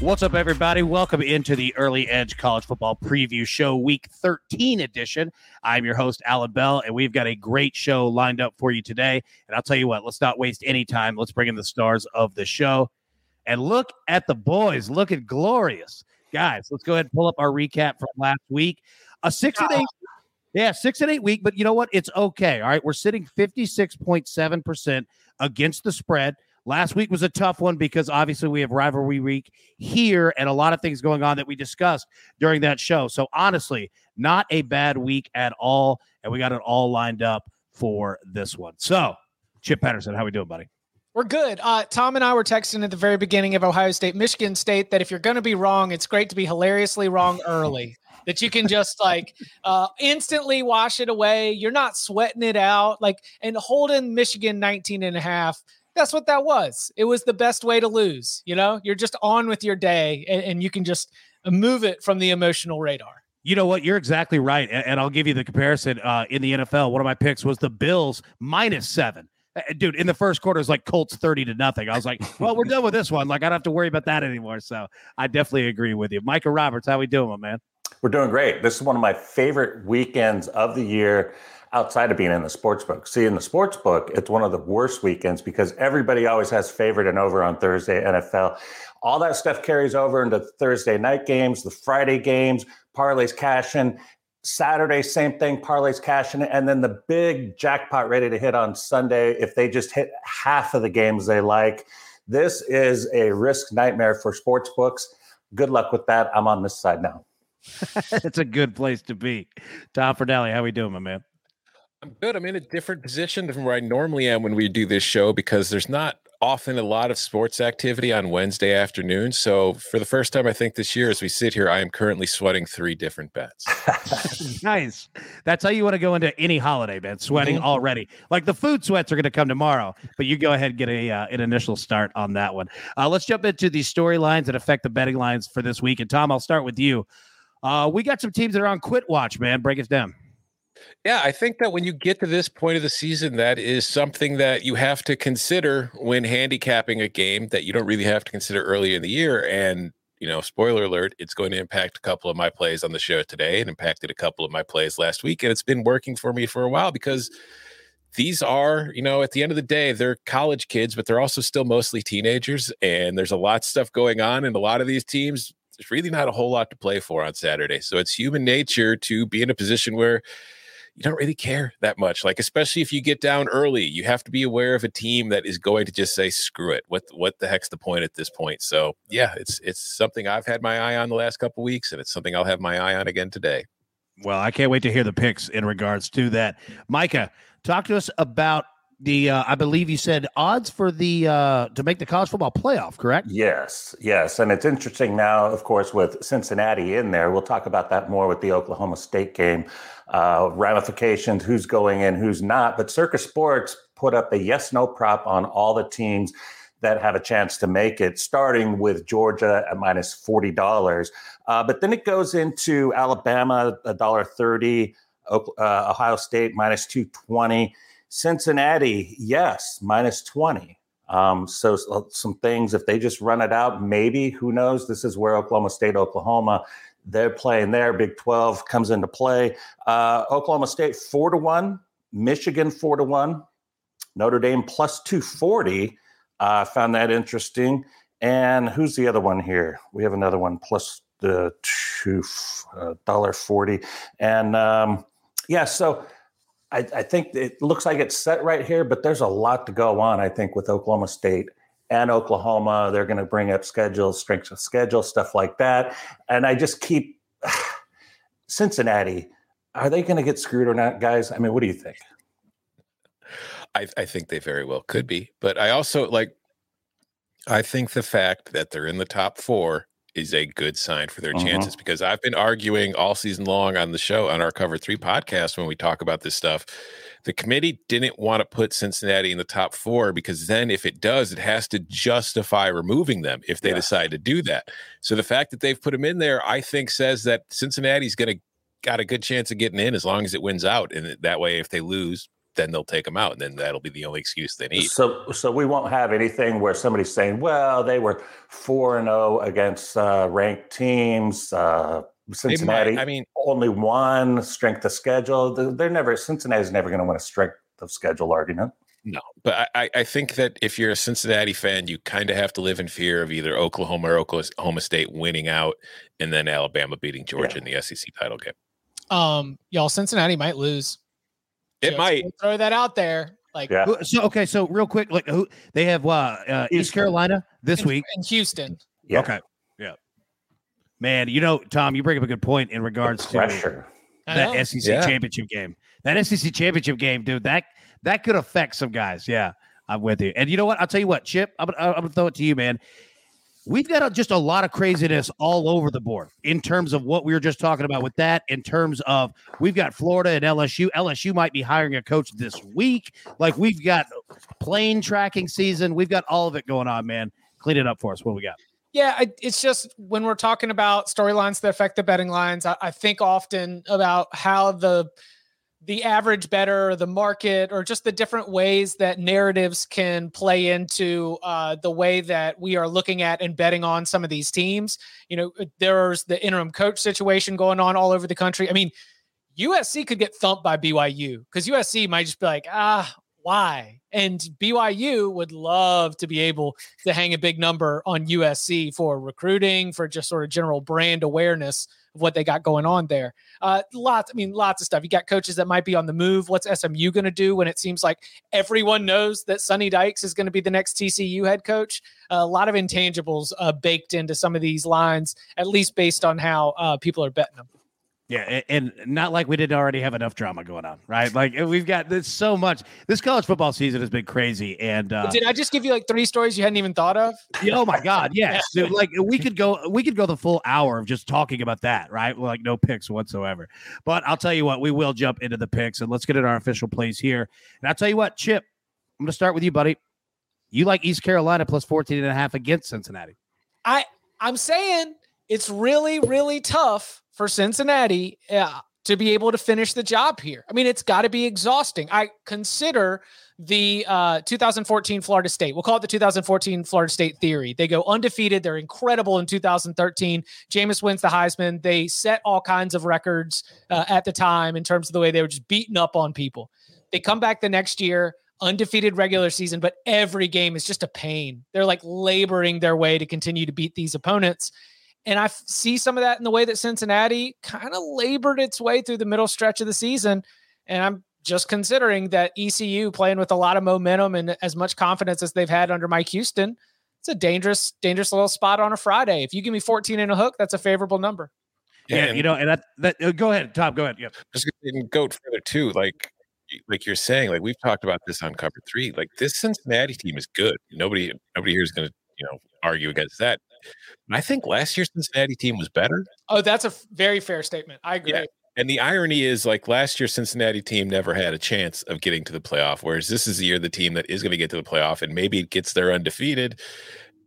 What's up, everybody? Welcome into the Early Edge College Football Preview Show, Week 13 edition. I'm your host, Allan Bell, and we've got a great show lined up for you today. And I'll tell you what, let's not waste any time. Let's bring in the stars of the show. And look at the boys, looking glorious. Guys, let's go ahead and pull up our recap from last week. A six and eight, yeah, six and eight week, but you know what? It's okay. All right. We're sitting 56.7% against the spread. Last week was a tough one because obviously we have rivalry week here and a lot of things going on that we discussed during that show. So honestly, not a bad week at all, and we got it all lined up for this one. So, Chip Patterson, how we doing, buddy? We're good. Uh, Tom and I were texting at the very beginning of Ohio State, Michigan State that if you're going to be wrong, it's great to be hilariously wrong early. that you can just like uh, instantly wash it away. You're not sweating it out. Like, and holding Michigan 19 and a half that's what that was. It was the best way to lose. You know, you're just on with your day and, and you can just move it from the emotional radar. You know what? You're exactly right. And, and I'll give you the comparison uh, in the NFL. One of my picks was the Bills minus seven. Uh, dude, in the first quarter, it's like Colts 30 to nothing. I was like, well, we're done with this one. Like, I don't have to worry about that anymore. So I definitely agree with you. Micah Roberts, how we doing, my man? We're doing great. This is one of my favorite weekends of the year outside of being in the sports book. See, in the sports book, it's one of the worst weekends because everybody always has favorite and over on Thursday NFL. All that stuff carries over into Thursday night games, the Friday games, parlays cashing. Saturday, same thing, parlays cashing, and then the big jackpot ready to hit on Sunday if they just hit half of the games they like. This is a risk nightmare for sports books. Good luck with that. I'm on this side now. it's a good place to be. Tom Fornelli, how we doing, my man? I'm good. I'm in a different position than where I normally am when we do this show because there's not often a lot of sports activity on Wednesday afternoon. So for the first time, I think this year, as we sit here, I am currently sweating three different bets. nice. That's how you want to go into any holiday, man. Sweating mm-hmm. already. Like the food sweats are going to come tomorrow, but you go ahead and get a uh, an initial start on that one. Uh, let's jump into these storylines that affect the betting lines for this week. And Tom, I'll start with you. Uh, we got some teams that are on quit watch, man. Break us down. Yeah, I think that when you get to this point of the season, that is something that you have to consider when handicapping a game that you don't really have to consider early in the year. And, you know, spoiler alert, it's going to impact a couple of my plays on the show today and impacted a couple of my plays last week. And it's been working for me for a while because these are, you know, at the end of the day, they're college kids, but they're also still mostly teenagers. And there's a lot of stuff going on. And a lot of these teams, there's really not a whole lot to play for on Saturday. So it's human nature to be in a position where, you don't really care that much. Like, especially if you get down early, you have to be aware of a team that is going to just say, screw it. What what the heck's the point at this point? So yeah, it's it's something I've had my eye on the last couple weeks, and it's something I'll have my eye on again today. Well, I can't wait to hear the picks in regards to that. Micah, talk to us about the uh, I believe you said odds for the uh, to make the college football playoff, correct? Yes, yes, and it's interesting now, of course, with Cincinnati in there. We'll talk about that more with the Oklahoma State game, uh, ramifications, who's going in, who's not. But Circa Sports put up a yes/no prop on all the teams that have a chance to make it, starting with Georgia at minus forty dollars. Uh, but then it goes into Alabama a dollar thirty, uh, Ohio State minus two twenty. Cincinnati, yes, minus 20. Um, so, so some things, if they just run it out, maybe, who knows? This is where Oklahoma State, Oklahoma, they're playing there. Big 12 comes into play. Uh, Oklahoma State, four to one. Michigan, four to one. Notre Dame, plus 240. I uh, found that interesting. And who's the other one here? We have another one plus the two uh, dollar forty, and um, yeah. So I, I, think it looks like it's set right here, but there's a lot to go on, I think, with Oklahoma State and Oklahoma. They're going to bring up schedules, strength of schedule, stuff like that. And I just keep Cincinnati. Are they going to get screwed or not, guys? I mean, what do you think? I, I think they very well could be. But I also like, I think the fact that they're in the top four is a good sign for their Uh-huh. chances because I've been arguing all season long on the show on our Cover Three podcast when we talk about this stuff. The committee didn't want to put Cincinnati in the top four because then, if it does, it has to justify removing them if they Yeah. decide to do that. So the fact that they've put them in there, I think, says that Cincinnati's going to got a good chance of getting in as long as it wins out, and that way, if they lose, then they'll take them out, and then that'll be the only excuse they need. So, so we won't have anything where somebody's saying, "Well, they were four and zero against uh, ranked teams." Uh, Cincinnati, might- I mean, only one strength of schedule. They're they're never. Cincinnati's never going to win a strength of schedule argument. No, but I, I- I think that if you're a Cincinnati fan, you kind of have to live in fear of either Oklahoma or Oklahoma State winning out and then Alabama beating Georgia in the SEC title game. Um, y'all, Cincinnati might lose. It Just might. Throw that out there. Like Yeah. Who- So okay, so real quick, like who they have uh, uh East Carolina this in, week. in Houston. Yeah. Okay. Yeah. Man, you know, Tom, you bring up a good point in regards to Pressure. I know. that SEC Yeah. championship game. That SEC championship game, dude, that that could affect some guys. Yeah, I'm with you. And you know what? I'll tell you what, Chip, I'm, gonna- I'm gonna throw it to you, man. We've got a, just a lot of craziness all over the board in terms of what we were just talking about with that. In terms of we've got Florida and LSU. LSU might be hiring a coach this week. Like we've got plane tracking season. We've got all of it going on, man. Clean it up for us. What we got? Yeah, it's just when we're talking about storylines that affect the betting lines, I, I think often about how the the average bettor, the market, or just the different ways that narratives can play into uh, the way that we are looking at and betting on some of these teams. You know, uh, there's the interim coach situation going on all over the country. I mean, USC could get thumped by BYU because USC might just be like, ah, why? And BYU would love to be able to hang a big number on USC for recruiting, for just sort of general brand awareness of what they got going on there. Uh, lots, I mean, lots of stuff. You got coaches that might be on the move. What's SMU going to do when it seems like everyone knows that Sonny Dykes is going to be the next TCU head coach? a lot of intangibles uh, baked into some of these lines, at least based on how uh, people are betting them. Yeah, and not like we didn't already have enough drama going on, right? Like we've got this so much. This college football season has been crazy, and uh, Did I just give you like three stories you hadn't even thought of? oh my god, yes, Dude, like we could go, we could go the full hour of just talking about that, right? Like no picks whatsoever. But I'll tell you what, we will jump into the picks, and let's get in our official plays here. And I'll tell you what, Chip, I'm going to start with you, buddy. You like East Carolina plus 14 and a half against Cincinnati. I I'm saying it's really really tough for Cincinnati uh, to be able to finish the job here. I mean, it's got to be exhausting. I consider the uh, 2014 Florida State. We'll call it the 2014 Florida State theory. They go undefeated. They're incredible in 2013. Jameis wins the Heisman. They set all kinds of records uh, at the time in terms of the way they were just beating up on people. They come back the next year undefeated regular season, but every game is just a pain. They're like laboring their way to continue to beat these opponents. And I f- see some of that in the way that Cincinnati kind of labored its way through the middle stretch of the season. And I'm just considering that ECU playing with a lot of momentum and as much confidence as they've had under Mike Houston, it's a dangerous, dangerous little spot on a Friday. If you give me 14 and a hook, that's a favorable number. Yeah, and you know, and that, that uh, go ahead, Tom, go ahead. Yeah. just gonna go further too, like like you're saying, like we've talked about this on cover three. Like this Cincinnati team is good. Nobody nobody here is gonna, you know, argue against that. And I think last year's Cincinnati team was better. Oh, that's a f- very fair statement. I agree. Yeah. And the irony is, like last year's Cincinnati team never had a chance of getting to the playoff, whereas this is the year the team that is going to get to the playoff, and maybe it gets there undefeated,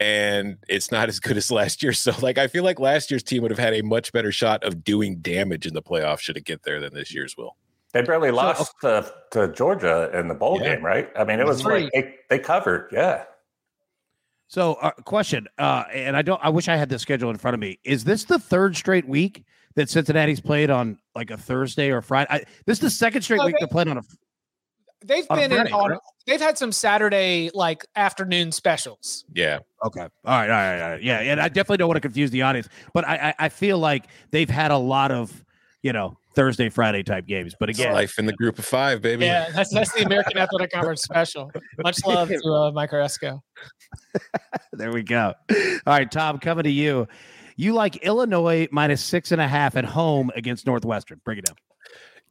and it's not as good as last year. So, like, I feel like last year's team would have had a much better shot of doing damage in the playoff should it get there than this year's will. They barely lost to, to Georgia in the bowl Yeah. game, right? I mean, it was Three. like they, they covered. Yeah. So, uh, question, uh, and I don't. I wish I had the schedule in front of me. Is this the third straight week that Cincinnati's played on like a Thursday or Friday? I, this is the second straight No, week they- they're playing on a. They've On a been in on, right? they've had some Saturday like afternoon specials. Yeah. Okay. All right. All right. All right. Yeah. And I definitely don't want to confuse the audience, but I, I, I feel like they've had a lot of, you know, Thursday, Friday type games. But It's again, life in the group of five, baby. Yeah, that's that's the American Athletic Conference special. Much love to uh, Mike Aresco. there we go. All right, Tom, coming to you. You like Illinois minus six and a half at home against Northwestern. Bring it down.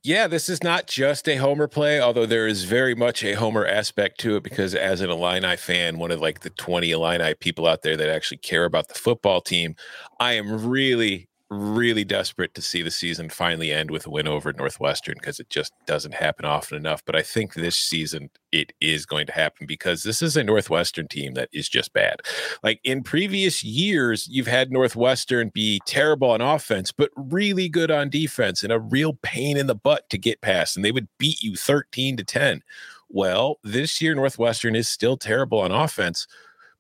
Yeah, this is not just a homer play, although there is very much a homer aspect to it because as an Illini fan, one of like the 20 Illini people out there that actually care about the football team, I am really really desperate to see the season finally end with a win over Northwestern because it just doesn't happen often enough. But I think this season it is going to happen because this is a Northwestern team that is just bad. Like in previous years, you've had Northwestern be terrible on offense, but really good on defense and a real pain in the butt to get past. And they would beat you 13 to 10. Well, this year, Northwestern is still terrible on offense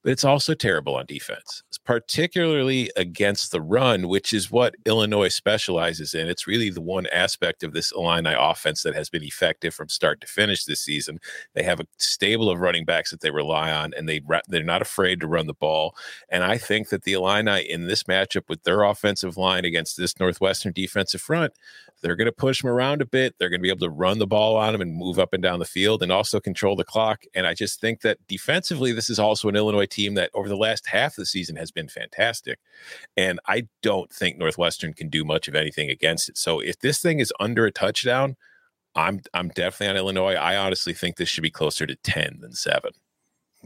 but it's also terrible on defense, it's particularly against the run, which is what Illinois specializes in. It's really the one aspect of this Illini offense that has been effective from start to finish this season. They have a stable of running backs that they rely on, and they they're not afraid to run the ball. And I think that the Illini in this matchup with their offensive line against this Northwestern defensive front, they're going to push them around a bit. They're going to be able to run the ball on them and move up and down the field, and also control the clock. And I just think that defensively, this is also an Illinois team that over the last half of the season has been fantastic. And I don't think Northwestern can do much of anything against it. So if this thing is under a touchdown, I'm I'm definitely on Illinois. I honestly think this should be closer to 10 than 7.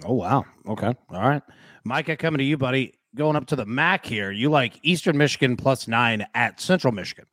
Oh wow. Okay. All right. Micah coming to you, buddy. Going up to the MAC here. You like Eastern Michigan plus 9 at Central Michigan.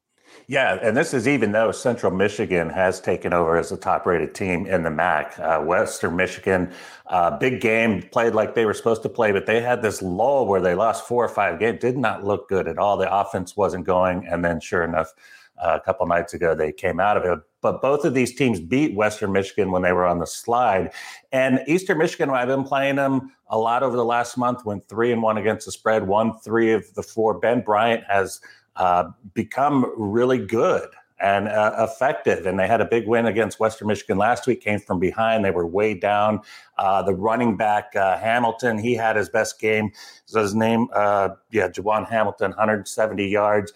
Yeah, and this is even though Central Michigan has taken over as the top rated team in the MAC. Uh, Western Michigan, uh, big game, played like they were supposed to play, but they had this lull where they lost four or five games. Did not look good at all. The offense wasn't going. And then, sure enough, uh, a couple nights ago, they came out of it. But both of these teams beat Western Michigan when they were on the slide. And Eastern Michigan, I've been playing them a lot over the last month, went three and one against the spread, won three of the four. Ben Bryant has uh, become really good and uh, effective. And they had a big win against Western Michigan last week, came from behind. They were way down. Uh, the running back, uh, Hamilton, he had his best game. His name, uh, yeah, Jawon Hamilton, 170 yards.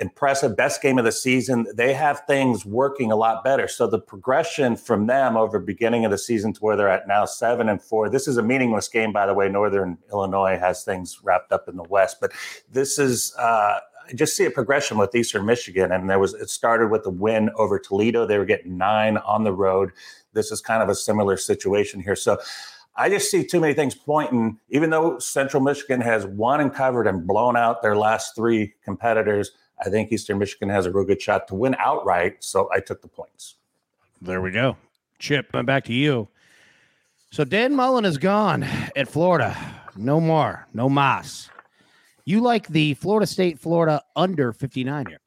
Impressive, best game of the season. They have things working a lot better. So the progression from them over beginning of the season to where they're at now, seven and four. This is a meaningless game, by the way. Northern Illinois has things wrapped up in the West, but this is uh, just see a progression with Eastern Michigan, and there was it started with the win over Toledo. They were getting nine on the road. This is kind of a similar situation here. So I just see too many things pointing. Even though Central Michigan has won and covered and blown out their last three competitors, I think Eastern Michigan has a real good shot to win outright. So I took the points. There we go. Chip, going back to you. So Dan Mullen is gone at Florida. No more. No mas. You like the Florida State, Florida under 59 here.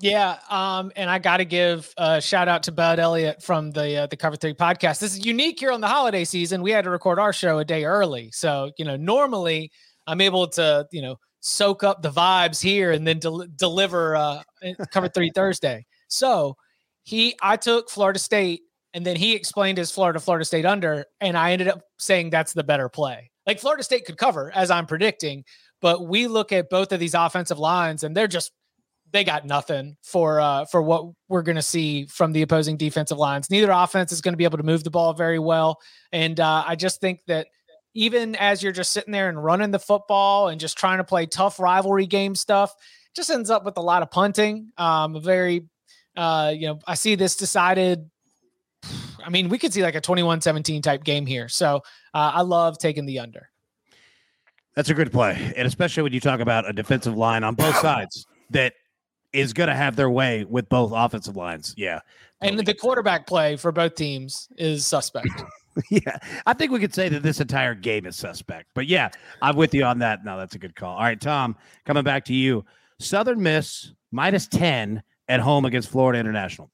Yeah, um, and I got to give a shout out to Bud Elliott from the uh, the Cover Three podcast. This is unique here on the holiday season. We had to record our show a day early, so you know normally I'm able to you know soak up the vibes here and then del- deliver uh, Cover Three Thursday. So he, I took Florida State, and then he explained his Florida Florida State under, and I ended up saying that's the better play. Like Florida State could cover as I'm predicting, but we look at both of these offensive lines and they're just they got nothing for uh, for what we're going to see from the opposing defensive lines. Neither offense is going to be able to move the ball very well, and uh, I just think that even as you're just sitting there and running the football and just trying to play tough rivalry game stuff, just ends up with a lot of punting. Um, a very, uh, you know, I see this decided. I mean, we could see like a 21-17 type game here. So uh, I love taking the under. That's a good play. And especially when you talk about a defensive line on both sides that is going to have their way with both offensive lines. Yeah. And the quarterback play for both teams is suspect. yeah. I think we could say that this entire game is suspect. But yeah, I'm with you on that. No, that's a good call. All right, Tom, coming back to you. Southern Miss minus 10 at home against Florida International.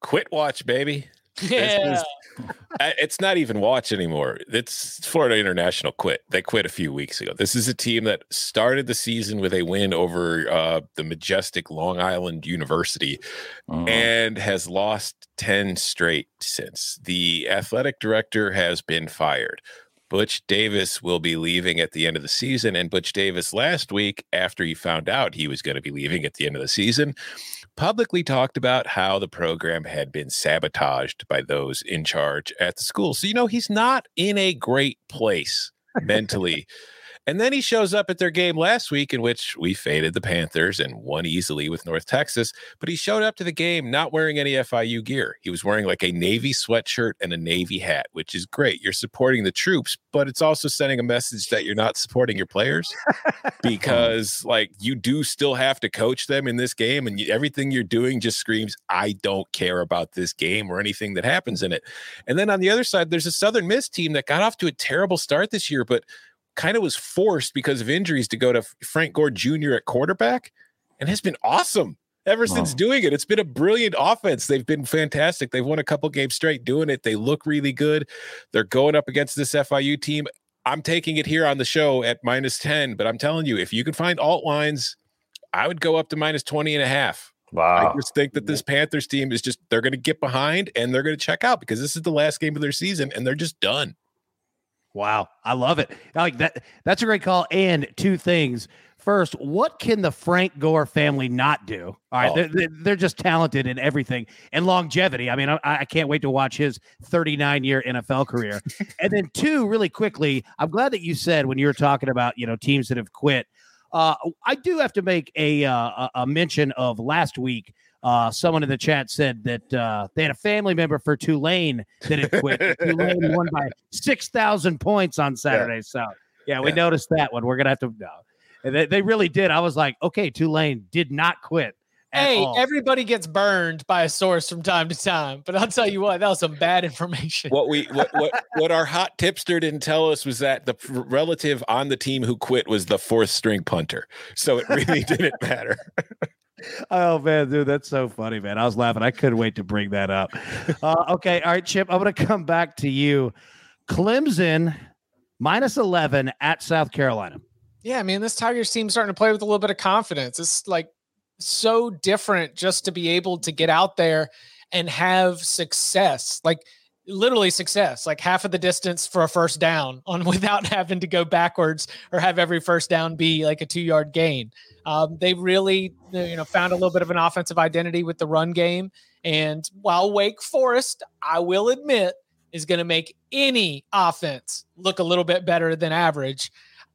Quit watch, baby. Yeah. it's not even watch anymore. It's Florida International quit. They quit a few weeks ago. This is a team that started the season with a win over uh, the majestic Long Island University uh-huh. and has lost 10 straight since. The athletic director has been fired. Butch Davis will be leaving at the end of the season. And Butch Davis last week, after he found out he was going to be leaving at the end of the season, publicly talked about how the program had been sabotaged by those in charge at the school. So, you know, he's not in a great place mentally. And then he shows up at their game last week, in which we faded the Panthers and won easily with North Texas. But he showed up to the game not wearing any FIU gear. He was wearing like a Navy sweatshirt and a Navy hat, which is great. You're supporting the troops, but it's also sending a message that you're not supporting your players because, like, you do still have to coach them in this game. And you, everything you're doing just screams, I don't care about this game or anything that happens in it. And then on the other side, there's a Southern Miss team that got off to a terrible start this year, but kind of was forced because of injuries to go to Frank Gore Jr. at quarterback and has been awesome ever since doing it. It's been a brilliant offense. They've been fantastic. They've won a couple games straight doing it. They look really good. They're going up against this FIU team. I'm taking it here on the show at minus 10, but I'm telling you, if you can find alt lines, I would go up to minus 20 and a half. Wow. I just think that this Panthers team is just, they're going to get behind and they're going to check out because this is the last game of their season and they're just done. Wow, I love it. I like that. That's a great call. And two things. First, what can the Frank Gore family not do? All right, oh. they're, they're, just talented in everything and longevity. I mean, I, I can't wait to watch his 39 year NFL career. and then two, really quickly, I'm glad that you said when you were talking about you know teams that have quit. Uh, I do have to make a uh, a mention of last week uh, someone in the chat said that uh, they had a family member for Tulane that had quit. Tulane won by six thousand points on Saturday. Yeah. So yeah, we yeah. noticed that one. We're gonna have to no. And they, they really did. I was like, okay, Tulane did not quit. Hey, all. everybody gets burned by a source from time to time, but I'll tell you what, that was some bad information. What we what what, what our hot tipster didn't tell us was that the relative on the team who quit was the fourth string punter, so it really didn't matter. Oh man, dude, that's so funny, man. I was laughing. I couldn't wait to bring that up. Uh, okay, all right, Chip. I'm going to come back to you. Clemson minus 11 at South Carolina. Yeah, I mean, this Tigers team starting to play with a little bit of confidence. It's like so different just to be able to get out there and have success. Like literally success, like half of the distance for a first down on without having to go backwards or have every first down be like a two yard gain. Um, they really, you know, found a little bit of an offensive identity with the run game. And while Wake Forest, I will admit, is going to make any offense look a little bit better than average.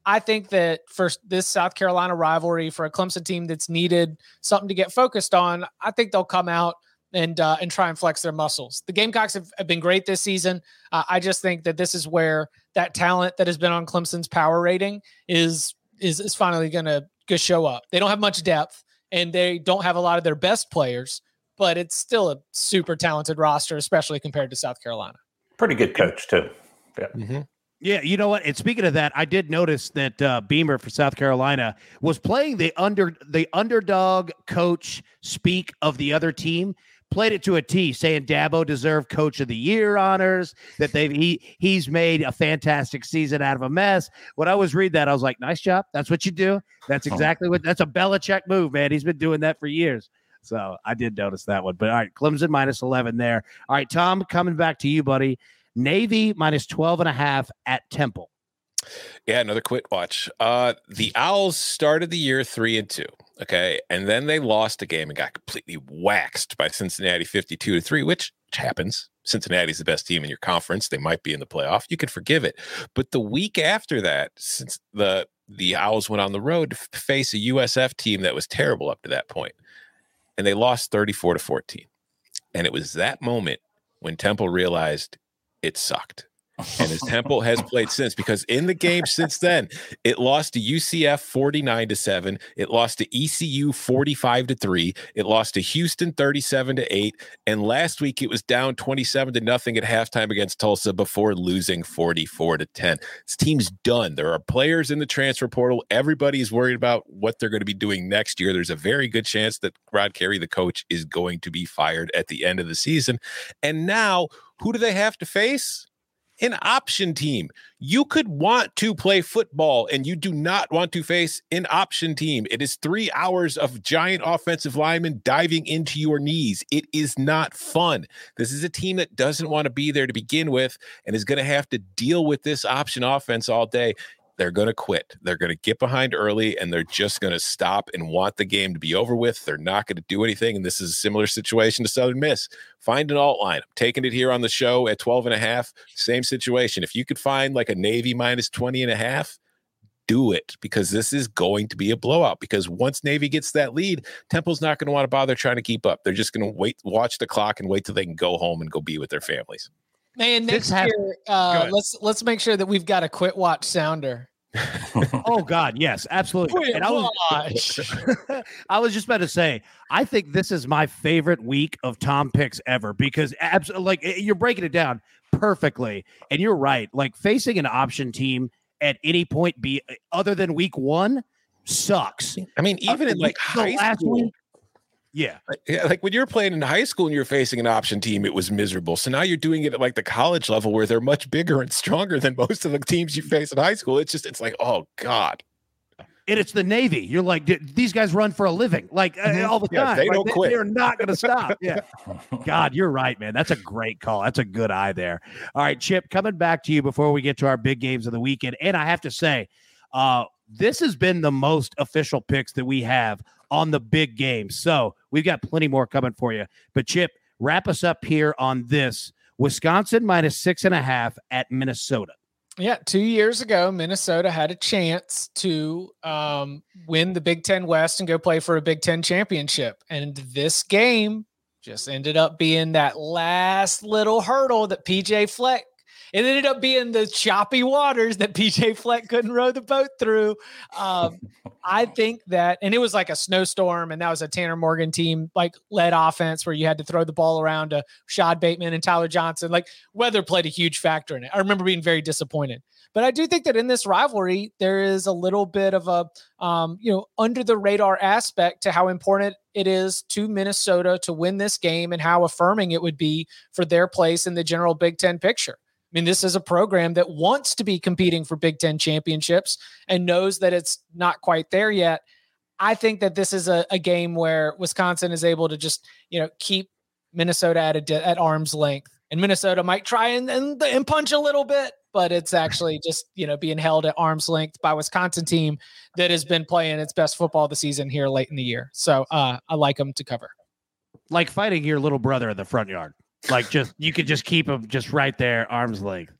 I think that for this South Carolina rivalry, for a Clemson team that's needed something to get focused on, I think they'll come out and uh, and try and flex their muscles. The Gamecocks have, have been great this season. Uh, I just think that this is where that talent that has been on Clemson's power rating is is is finally going to show up. They don't have much depth and they don't have a lot of their best players, but it's still a super talented roster, especially compared to South Carolina. Pretty good coach too. Yeah. Mm-hmm. Yeah, you know what? And speaking of that, I did notice that uh, Beamer for South Carolina was playing the under the underdog coach speak of the other team played it to a T, saying Dabo deserved Coach of the Year honors. That they he he's made a fantastic season out of a mess. When I was read that, I was like, nice job. That's what you do. That's oh. exactly what. That's a Belichick move, man. He's been doing that for years. So I did notice that one. But all right, Clemson minus 11 there. All right, Tom, coming back to you, buddy. Navy minus 12 and a half at Temple. Yeah, another quit watch. Uh the Owls started the year three and two. Okay. And then they lost a game and got completely waxed by Cincinnati 52 to 3, which happens. Cincinnati's the best team in your conference. They might be in the playoff. You can forgive it. But the week after that, since the the Owls went on the road to face a USF team that was terrible up to that point, and they lost 34 to 14. And it was that moment when Temple realized it sucked and his Temple has played since because in the game since then, it lost to UCF 49 to 7, it lost to ECU 45 to 3, it lost to Houston 37 to 8, and last week it was down 27 to nothing at halftime against Tulsa before losing 44 to 10. This team's done. There are players in the transfer portal. Everybody's worried about what they're going to be doing next year. There's a very good chance that Rod Carey, the coach, is going to be fired at the end of the season. And now, who do they have to face? An option team. You could want to play football and you do not want to face an option team. It is three hours of giant offensive linemen diving into your knees. It is not fun. This is a team that doesn't want to be there to begin with and is going to have to deal with this option offense all day they're going to quit. They're going to get behind early and they're just going to stop and want the game to be over with. They're not going to do anything. And this is a similar situation to Southern Miss. Find an alt line. I'm taking it here on the show at 12 and a half. Same situation. If you could find like a Navy minus 20 and a half, do it because this is going to be a blowout. Because once Navy gets that lead, Temple's not going to want to bother trying to keep up. They're just going to wait, watch the clock, and wait till they can go home and go be with their families. Man, next year, uh, let's let's make sure that we've got a quit watch sounder. oh God, yes, absolutely. Quit and I was, I was just about to say, I think this is my favorite week of Tom picks ever because abs- like you're breaking it down perfectly, and you're right. Like facing an option team at any point, be other than week one, sucks. I mean, even in like high school, week, yeah. yeah. Like when you're playing in high school and you're facing an option team, it was miserable. So now you're doing it at like the college level where they're much bigger and stronger than most of the teams you face in high school. It's just, it's like, oh God. And it's the Navy. You're like, these guys run for a living, like uh, mm-hmm. all the time. they don't they, quit. They're not going to stop. Yeah. God, you're right, man. That's a great call. That's a good eye there. All right, Chip, coming back to you before we get to our big games of the weekend. And I have to say, uh, this has been the most official picks that we have on the big game. So we've got plenty more coming for you. But Chip, wrap us up here on this Wisconsin minus six and a half at Minnesota. Yeah, two years ago, Minnesota had a chance to um, win the Big Ten West and go play for a Big Ten championship. And this game just ended up being that last little hurdle that PJ Fleck it ended up being the choppy waters that PJ Fleck couldn't row the boat through. Um, I think that, and it was like a snowstorm, and that was a Tanner Morgan team like led offense where you had to throw the ball around to Shad Bateman and Tyler Johnson. Like weather played a huge factor in it. I remember being very disappointed. But I do think that in this rivalry, there is a little bit of a, um, you know, under the radar aspect to how important it is to Minnesota to win this game and how affirming it would be for their place in the general Big Ten picture. I mean, this is a program that wants to be competing for Big Ten championships and knows that it's not quite there yet. I think that this is a, a game where Wisconsin is able to just, you know, keep Minnesota at a, at arm's length. And Minnesota might try and, and, and punch a little bit, but it's actually just, you know, being held at arm's length by Wisconsin team that has been playing its best football the season here late in the year. So uh, I like them to cover. Like fighting your little brother in the front yard. Like just you could just keep them just right there, arms length.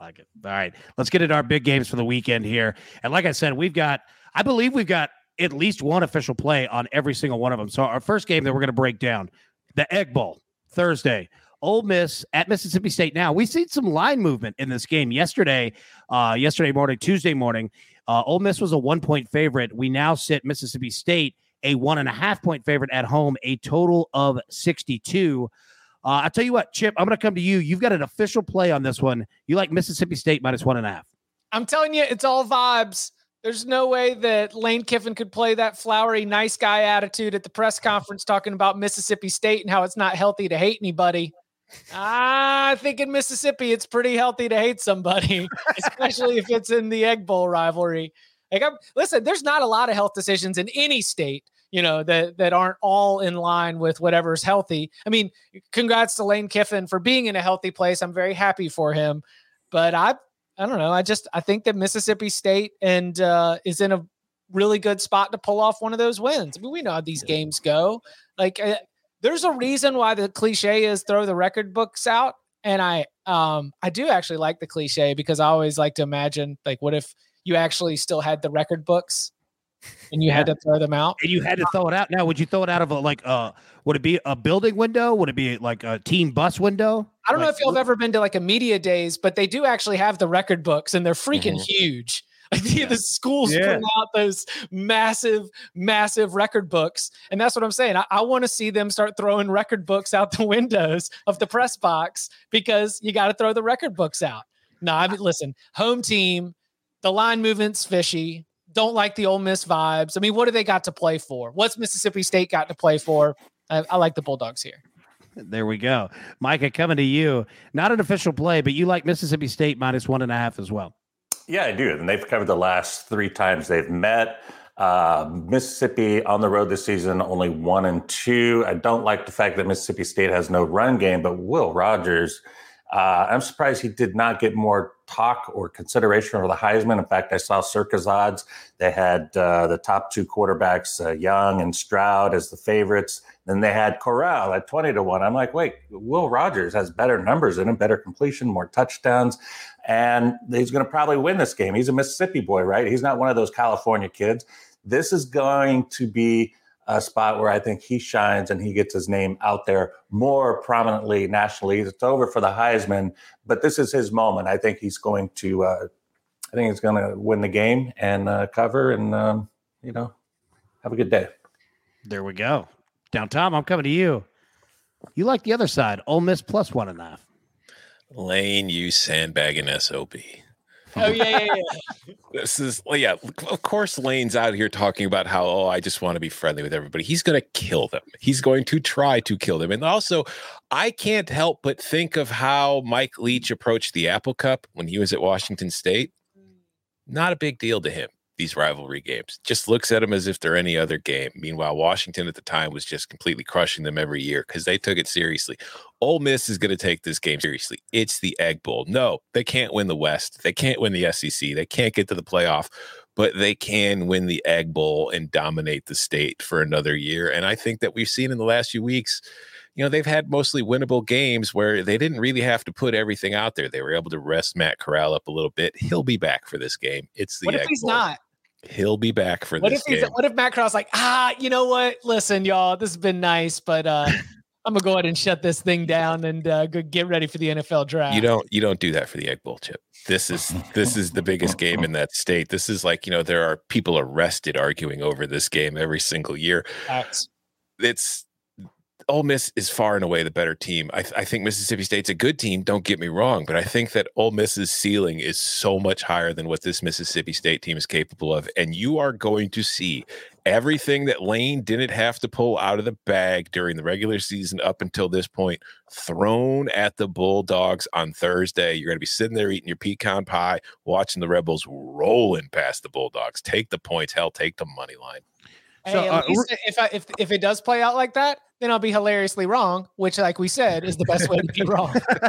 Like it. All right, let's get into our big games for the weekend here. And like I said, we've got, I believe we've got at least one official play on every single one of them. So our first game that we're going to break down, the Egg Bowl, Thursday. Ole Miss at Mississippi State. Now we've seen some line movement in this game. Yesterday, uh, yesterday morning, Tuesday morning, uh, Ole Miss was a one point favorite. We now sit Mississippi State a one and a half point favorite at home, a total of sixty two. Uh, I tell you what, Chip, I'm going to come to you. You've got an official play on this one. You like Mississippi State minus one and a half. I'm telling you, it's all vibes. There's no way that Lane Kiffin could play that flowery, nice guy attitude at the press conference talking about Mississippi State and how it's not healthy to hate anybody. I think in Mississippi, it's pretty healthy to hate somebody, especially if it's in the Egg Bowl rivalry. Like, I'm, listen, there's not a lot of health decisions in any state you know that that aren't all in line with whatever's healthy. I mean, congrats to Lane Kiffin for being in a healthy place. I'm very happy for him, but I I don't know. I just I think that Mississippi State and uh, is in a really good spot to pull off one of those wins. I mean, we know how these games go. Like, uh, there's a reason why the cliche is throw the record books out, and I um I do actually like the cliche because I always like to imagine like what if you actually still had the record books and you had to throw them out. And you had to throw it out. Now, would you throw it out of a like uh would it be a building window? Would it be like a team bus window? I don't like, know if you've ever been to like a media days, but they do actually have the record books and they're freaking mm-hmm. huge. Like the, yeah. the schools yeah. put out those massive, massive record books. And that's what I'm saying. I, I want to see them start throwing record books out the windows of the press box because you got to throw the record books out. No, I mean, listen, home team, the line movement's fishy don't like the Ole Miss vibes. I mean, what do they got to play for? What's Mississippi State got to play for? I, I like the Bulldogs here. There we go. Micah, coming to you. Not an official play, but you like Mississippi State minus one and a half as well. Yeah, I do. And they've covered the last three times they've met. Uh, Mississippi on the road this season, only one and two. I don't like the fact that Mississippi State has no run game, but Will Rogers Uh, I'm surprised he did not get more talk or consideration for the Heisman. In fact, I saw Circa's odds. They had uh, the top two quarterbacks, uh, Young and Stroud, as the favorites. Then they had Corral at 20 to 1. I'm like, wait, Will Rogers has better numbers in him, better completion, more touchdowns. And he's going to probably win this game. He's a Mississippi boy, right? He's not one of those California kids. This is going to be a spot where I think he shines and he gets his name out there more prominently nationally. It's over for the Heisman, but this is his moment. I think he's going to. Uh, I think he's going to win the game and uh, cover, and um, you know, have a good day. There we go. Down, Tom. I'm coming to you. You like the other side? Ole Miss plus one and a half. Lane, you sandbagging sob. Oh yeah, yeah, yeah. this is well, yeah. Of course, Lane's out here talking about how oh, I just want to be friendly with everybody. He's going to kill them. He's going to try to kill them. And also, I can't help but think of how Mike Leach approached the Apple Cup when he was at Washington State. Not a big deal to him these rivalry games. Just looks at them as if they're any other game. Meanwhile, Washington at the time was just completely crushing them every year because they took it seriously. Ole Miss is going to take this game seriously. It's the Egg Bowl. No, they can't win the West. They can't win the SEC. They can't get to the playoff, but they can win the Egg Bowl and dominate the state for another year. And I think that we've seen in the last few weeks you know, they've had mostly winnable games where they didn't really have to put everything out there. They were able to rest Matt Corral up a little bit. He'll be back for this game. It's the what if he's Bowl. not? He'll be back for What this if game. what if Matt Corral's like, ah, you know what? Listen, y'all, this has been nice, but uh I'm gonna go ahead and shut this thing down and uh, get ready for the NFL draft. You don't you don't do that for the Egg Bowl chip. This is this is the biggest game in that state. This is like, you know, there are people arrested arguing over this game every single year. Facts. It's Ole Miss is far and away the better team. I, th- I think Mississippi State's a good team. Don't get me wrong, but I think that Ole Miss's ceiling is so much higher than what this Mississippi State team is capable of. And you are going to see everything that Lane didn't have to pull out of the bag during the regular season up until this point thrown at the Bulldogs on Thursday. You're going to be sitting there eating your pecan pie, watching the Rebels rolling past the Bulldogs. Take the points, hell, take the money line. Hey, So, uh, least if I, if if it does play out like that, then I'll be hilariously wrong, which, like we said, is the best way to be wrong.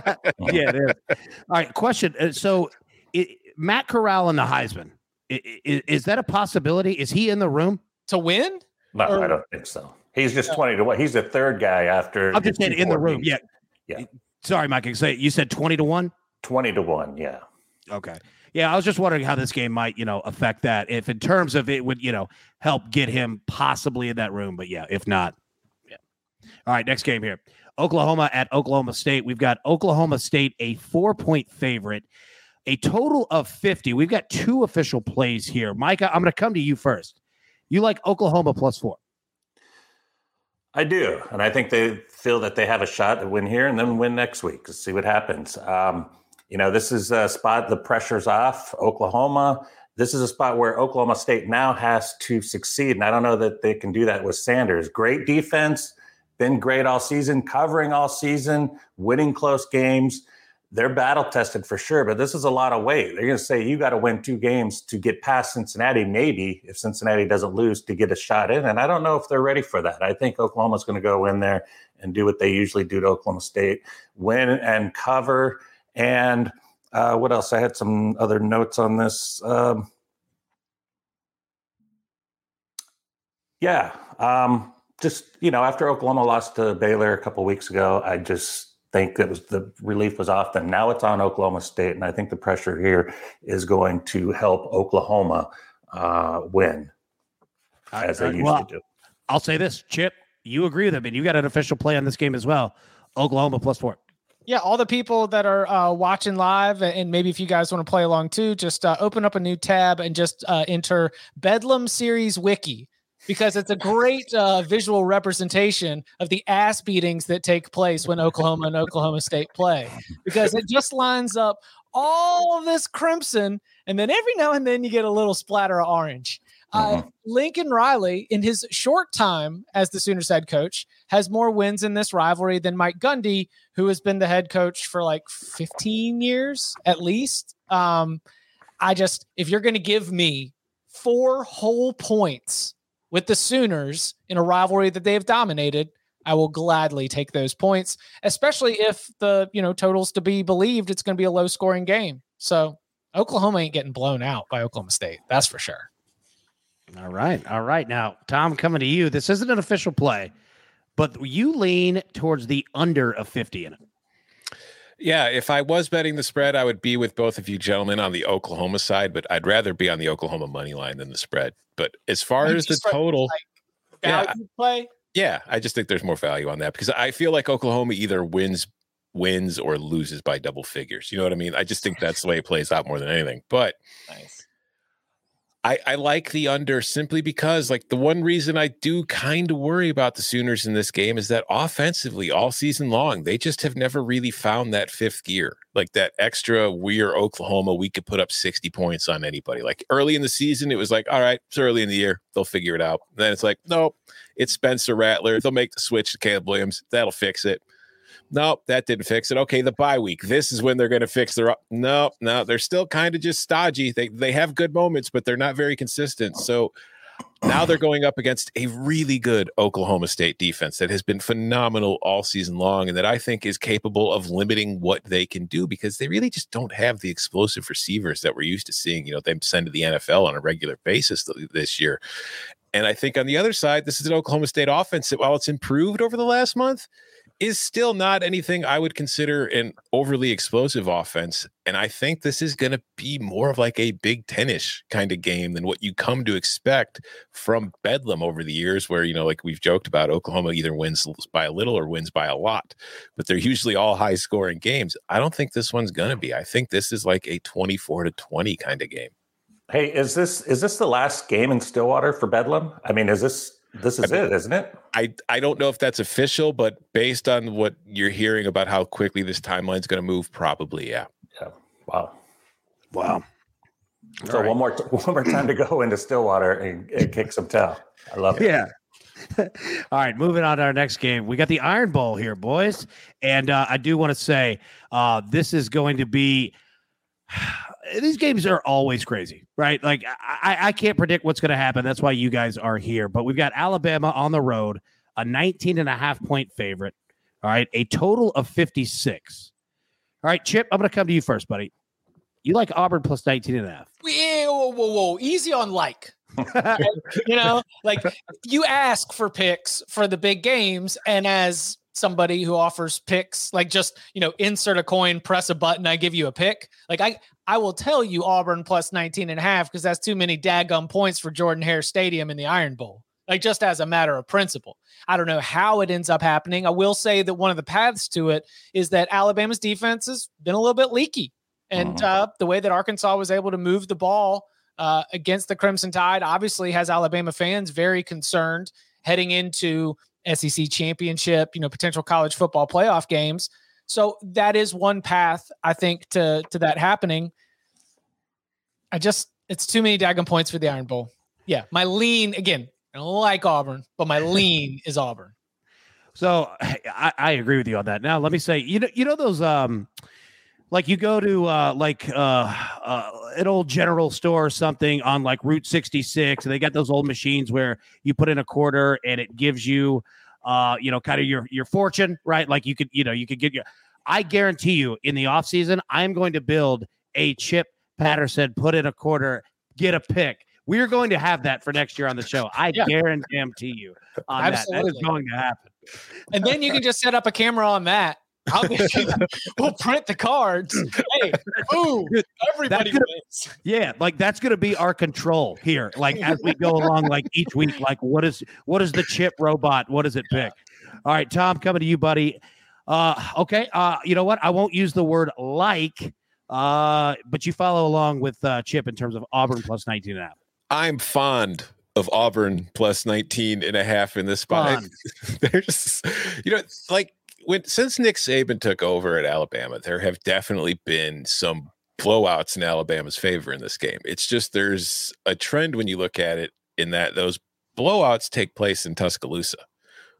yeah, it is. All right, question. Uh, So, i Matt Corral and the Heisman i- i- is, that a possibility? Is he in the room? to win? No, Or- I don't think so. He's just 20 to 1. He's the third guy after. I'm just saying in the room. Yeah. Yeah. Sorry, Mike. I say you said twenty to one. 20 to 1. Yeah. Okay. Yeah, I was just wondering how this game might, you know, affect that. If in terms of it would, you know, help get him possibly in that room. But yeah, if not, yeah. All right, next game here. Oklahoma at Oklahoma State. We've got Oklahoma State a four point favorite, a total of 50. We've got two official plays here. Micah, I'm going to come to you first. You like Oklahoma plus four. I do. And I think they feel that they have a shot to win here and then win next week. Let's see what happens. Um, you know, this is a spot, the pressure's off. Oklahoma, this is a spot where Oklahoma State now has to succeed. And I don't know that they can do that with Sanders. Great defense, been great all season, covering all season, winning close games. They're battle tested for sure, but this is a lot of weight. They're going to say you got to win two games to get past Cincinnati, maybe if Cincinnati doesn't lose to get a shot in. And I don't know if they're ready for that. I think Oklahoma's going to go in there and do what they usually do to Oklahoma State win and cover. And uh, what else? I had some other notes on this. Um, yeah. Um, just, you know, after Oklahoma lost to Baylor a couple weeks ago, I just think that was the relief was off them. Now it's on Oklahoma State, and I think the pressure here is going to help Oklahoma uh, win as they Uh, usually well, do. I'll say this, Chip. You agree with him, and you got an official play on this game as well. Oklahoma plus four. Yeah, all the people that are uh, watching live, and maybe if you guys want to play along too, just uh, open up a new tab and just uh, enter Bedlam Series Wiki because it's a great uh, visual representation of the ass beatings that take place when Oklahoma and Oklahoma State play because it just lines up all of this crimson, and then every now and then you get a little splatter of orange. Uh, Lincoln Riley, in his short time as the Sooners head coach, has more wins in this rivalry than Mike Gundy, who has been the head coach for like 15 years at least. Um, I just, if you're going to give me four whole points with the Sooners in a rivalry that they've dominated, I will gladly take those points, especially if the you know totals to be believed it's going to be a low scoring game. So Oklahoma ain't getting blown out by Oklahoma State. That's for sure. All right. All right. Now, Tom, coming to you. This isn't an official play, but you lean towards the under of 50 in it. Yeah, if I was betting the spread, I would be with both of you gentlemen on the Oklahoma side, but I'd rather be on the Oklahoma money line than the spread. But as far as the total, like value yeah, play, yeah, I just think there's more value on that because I feel like Oklahoma either wins wins or loses by double figures. You know what I mean? I just think that's the way it plays out more than anything. But nice. I, I like the under simply because, like, the one reason I do kind of worry about the Sooners in this game is that offensively, all season long, they just have never really found that fifth gear, like that extra. We're Oklahoma, we could put up 60 points on anybody. Like early in the season, it was like, all right, it's early in the year, they'll figure it out. And then it's like, nope, it's Spencer Rattler. They'll make the switch to Caleb Williams, that'll fix it. Nope, that didn't fix it. Okay, the bye week. This is when they're going to fix their. Up. No, no, they're still kind of just stodgy. They they have good moments, but they're not very consistent. So now they're going up against a really good Oklahoma State defense that has been phenomenal all season long, and that I think is capable of limiting what they can do because they really just don't have the explosive receivers that we're used to seeing. You know, them send to the NFL on a regular basis this year. And I think on the other side, this is an Oklahoma State offense that, while it's improved over the last month, is still not anything I would consider an overly explosive offense. And I think this is going to be more of like a Big Ten-ish kind of game than what you come to expect from Bedlam over the years, where, you know, like we've joked about, Oklahoma either wins by a little or wins by a lot, but they're usually all high scoring games. I don't think this one's going to be. I think this is like a 24 to 20 kind of game. Hey, is this is this the last game in Stillwater for Bedlam? I mean, is this this is I mean, it, isn't it? I, I don't know if that's official, but based on what you're hearing about how quickly this timeline is going to move, probably, yeah. Yeah. Wow. Wow. So right. one more one more time to go into Stillwater and, and kick some tail. I love it. Yeah. All right, moving on to our next game. We got the Iron Bowl here, boys, and uh, I do want to say uh, this is going to be these games are always crazy, right? Like I, I can't predict what's going to happen. That's why you guys are here. But we've got Alabama on the road, a 19 and a half point favorite. All right, a total of 56. All right, Chip, I'm going to come to you first, buddy. You like Auburn plus 19 and a half. Whoa, whoa, whoa. Easy on like. you know, like you ask for picks for the big games, and as somebody who offers picks, like just, you know, insert a coin, press a button, I give you a pick. Like I I will tell you Auburn plus 19 and a half because that's too many daggum points for Jordan Hare Stadium in the Iron Bowl. Like just as a matter of principle. I don't know how it ends up happening. I will say that one of the paths to it is that Alabama's defense has been a little bit leaky. And mm-hmm. uh, the way that Arkansas was able to move the ball uh, against the Crimson Tide obviously has Alabama fans very concerned heading into SEC championship, you know, potential college football playoff games. So that is one path I think to to that happening. I just it's too many daggum points for the Iron Bowl. Yeah, my lean again. I don't like Auburn, but my lean is Auburn. So I, I agree with you on that. Now let me say, you know, you know those um like you go to uh, like uh, uh, an old general store or something on like Route 66, and they got those old machines where you put in a quarter and it gives you, uh, you know, kind of your your fortune, right? Like you could, you know, you could get your. I guarantee you, in the off season, I'm going to build a Chip Patterson, put in a quarter, get a pick. We are going to have that for next year on the show. I yeah. guarantee you on Absolutely. that. That is going to happen. And then you can just set up a camera on that I'll get you. we'll print the cards. Hey, boom! Everybody gonna, wins. Yeah, like that's going to be our control here. Like as we go along, like each week, like what is what is the chip robot? What does it pick? All right, Tom, coming to you, buddy. Uh, okay. Uh, you know what? I won't use the word like. Uh, but you follow along with uh, Chip in terms of Auburn plus 19 and a half. I'm fond of Auburn plus 19 and a half in this spot. There's, you know, like when since Nick Saban took over at Alabama, there have definitely been some blowouts in Alabama's favor in this game. It's just there's a trend when you look at it in that those blowouts take place in Tuscaloosa.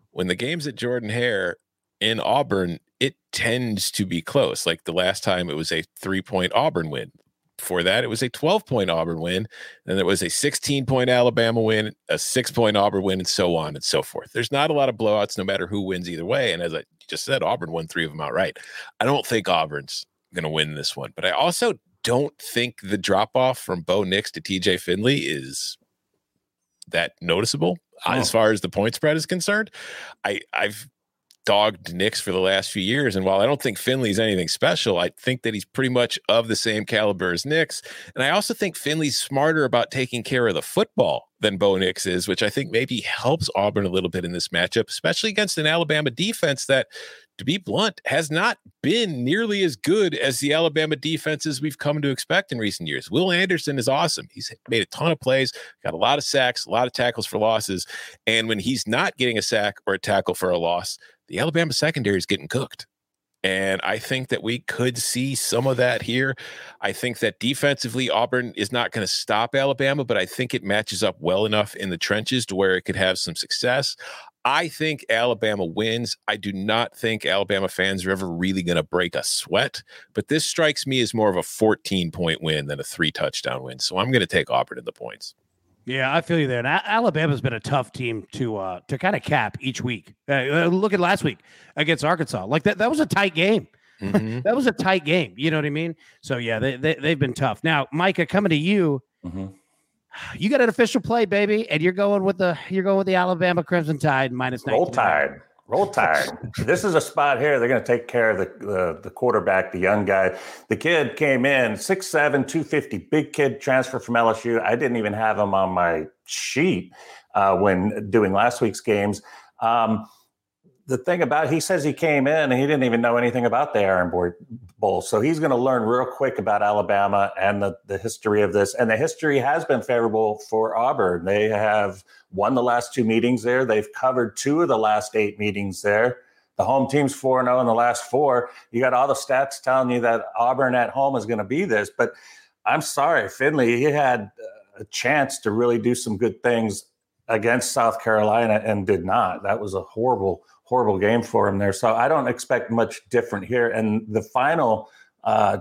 When the game's at Jordan Hare in Auburn, it tends to be close. Like the last time it was a three point Auburn win. before that, it was a 12 point Auburn win. Then it was a 16 point Alabama win, a six point Auburn win, and so on and so forth. There's not a lot of blowouts, no matter who wins either way. And as I just said, Auburn won three of them outright. I don't think Auburn's going to win this one, but I also don't think the drop off from Bo Nix to TJ Finley is that noticeable oh. as far as the point spread is concerned. I I've dogged Nix for the last few years. And while I don't think Finley's anything special, I think that he's pretty much of the same caliber as Nix. And I also think Finley's smarter about taking care of the football than Bo Nix is, which I think maybe helps Auburn a little bit in this matchup, especially against an Alabama defense that, to be blunt, has not been nearly as good as the Alabama defenses we've come to expect in recent years. Will Anderson is awesome. He's made a ton of plays, got a lot of sacks, a lot of tackles for losses. And when he's not getting a sack or a tackle for a loss, the Alabama secondary is getting cooked. And I think that we could see some of that here. I think that defensively, Auburn is not going to stop Alabama, but I think it matches up well enough in the trenches to where it could have some success. I think Alabama wins. I do not think Alabama fans are ever really going to break a sweat, but this strikes me as more of a 14 point win than a three touchdown win. So I'm going to take Auburn in the points. Yeah, I feel you there. And Alabama's been a tough team to uh, to kind of cap each week. Uh, uh, look at last week against Arkansas. Like that, that was a tight game. Mm-hmm. that was a tight game. You know what I mean? So yeah, they, they they've been tough. Now, Micah, coming to you. Mm-hmm. You got an official play, baby, and you're going with the you're going with the Alabama Crimson Tide nine. Roll Tide. Roll Tide. this is a spot here. They're going to take care of the, the, the quarterback, the young guy. The kid came in 6'7", 250, big kid, transfer from LSU. I didn't even have him on my sheet uh, when doing last week's games. Um, the thing about he says he came in and he didn't even know anything about the Iron Bowl. So he's going to learn real quick about Alabama and the, the history of this. And the history has been favorable for Auburn. They have won the last two meetings there. They've covered two of the last eight meetings there. The home team's 4 0 in the last four. You got all the stats telling you that Auburn at home is going to be this. But I'm sorry, Finley, he had a chance to really do some good things against South Carolina and did not. That was a horrible horrible game for him there. So I don't expect much different here. And the final uh,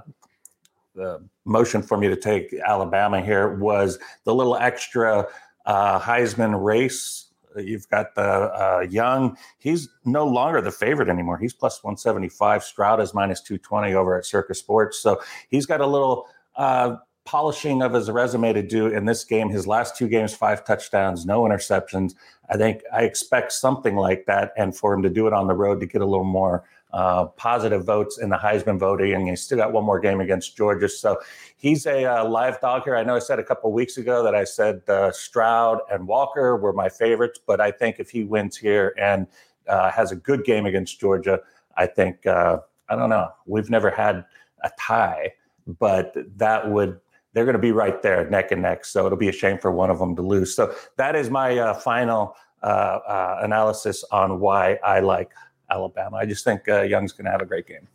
the motion for me to take Alabama here was the little extra uh, Heisman race. You've got the uh, Young. He's no longer the favorite anymore. He's plus 175. Stroud is minus 220 over at Circa Sports. So he's got a little uh, polishing of his resume to do in this game. His last two games, five touchdowns, no interceptions. I think I expect something like that, and for him to do it on the road to get a little more uh, positive votes in the Heisman voting, and he's still got one more game against Georgia. So he's a uh, live dog here. I know I said a couple weeks ago that I said uh, Stroud and Walker were my favorites, but I think if he wins here and uh, has a good game against Georgia, I think uh, I don't know. We've never had a tie, but that would they're going to be right there neck and neck. So it'll be a shame for one of them to lose. So that is my uh, final uh, uh, analysis on why I like Alabama. I just think uh, Young's going to have a great game.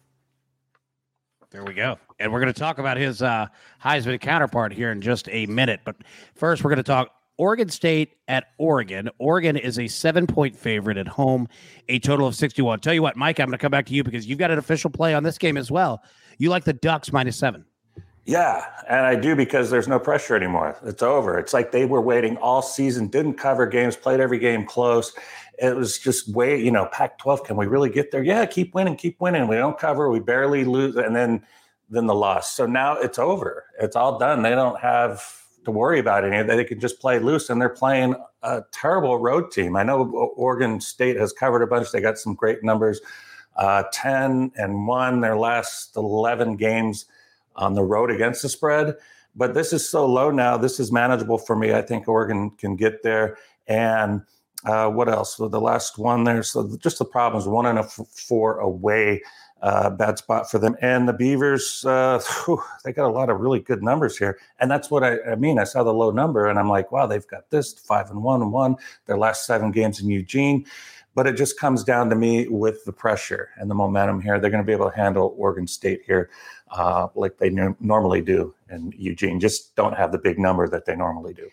There we go. And we're going to talk about his uh, Heisman counterpart here in just a minute. But first, we're going to talk Oregon State at Oregon. Oregon is a seven point favorite at home, a total of 61. Tell you what, Mike, I'm going to come back to you because you've got an official play on this game as well. You like the Ducks minus seven. Yeah, and I do because there's no pressure anymore. It's over. It's like they were waiting all season, didn't cover games, played every game close. It was just wait, you know, Pac 12, can we really get there? Yeah, keep winning, keep winning. We don't cover, we barely lose, and then then the loss. So now it's over. It's all done. They don't have to worry about any. They can just play loose, and they're playing a terrible road team. I know Oregon State has covered a bunch. They got some great numbers, uh, ten and one their last eleven games on the road against the spread. But this is so low now. This is manageable for me. I think Oregon can get there. And uh, what else? So the last one there. So just the problems one and a f- four away. Uh, bad spot for them. And the Beavers, uh, whew, they got a lot of really good numbers here. And that's what I, I, mean. I saw the low number and I'm like, wow, they've got this five and one and one, their last seven games in Eugene. But it just comes down to me with the pressure and the momentum here. They're going to be able to handle Oregon State here uh, like they n- normally do in Eugene. Just don't have the big number that they normally do.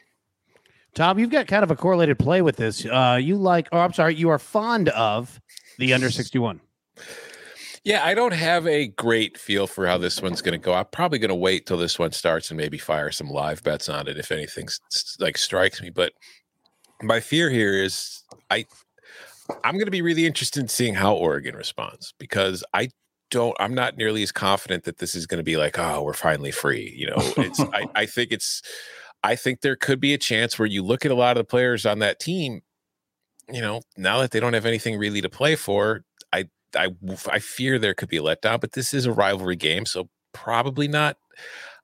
Tom, you've got kind of a correlated play with this. Uh, you like, oh, I'm sorry, you are fond of the under 61. Yeah, I don't have a great feel for how this one's going to go. I'm probably going to wait till this one starts and maybe fire some live bets on it if anything like strikes me. But my fear here is I I'm going to be really interested in seeing how Oregon responds because I don't I'm not nearly as confident that this is going to be like oh we're finally free. You know, it's I, I think it's I think there could be a chance where you look at a lot of the players on that team. You know, now that they don't have anything really to play for, I I I fear there could be a letdown. But this is a rivalry game, so probably not.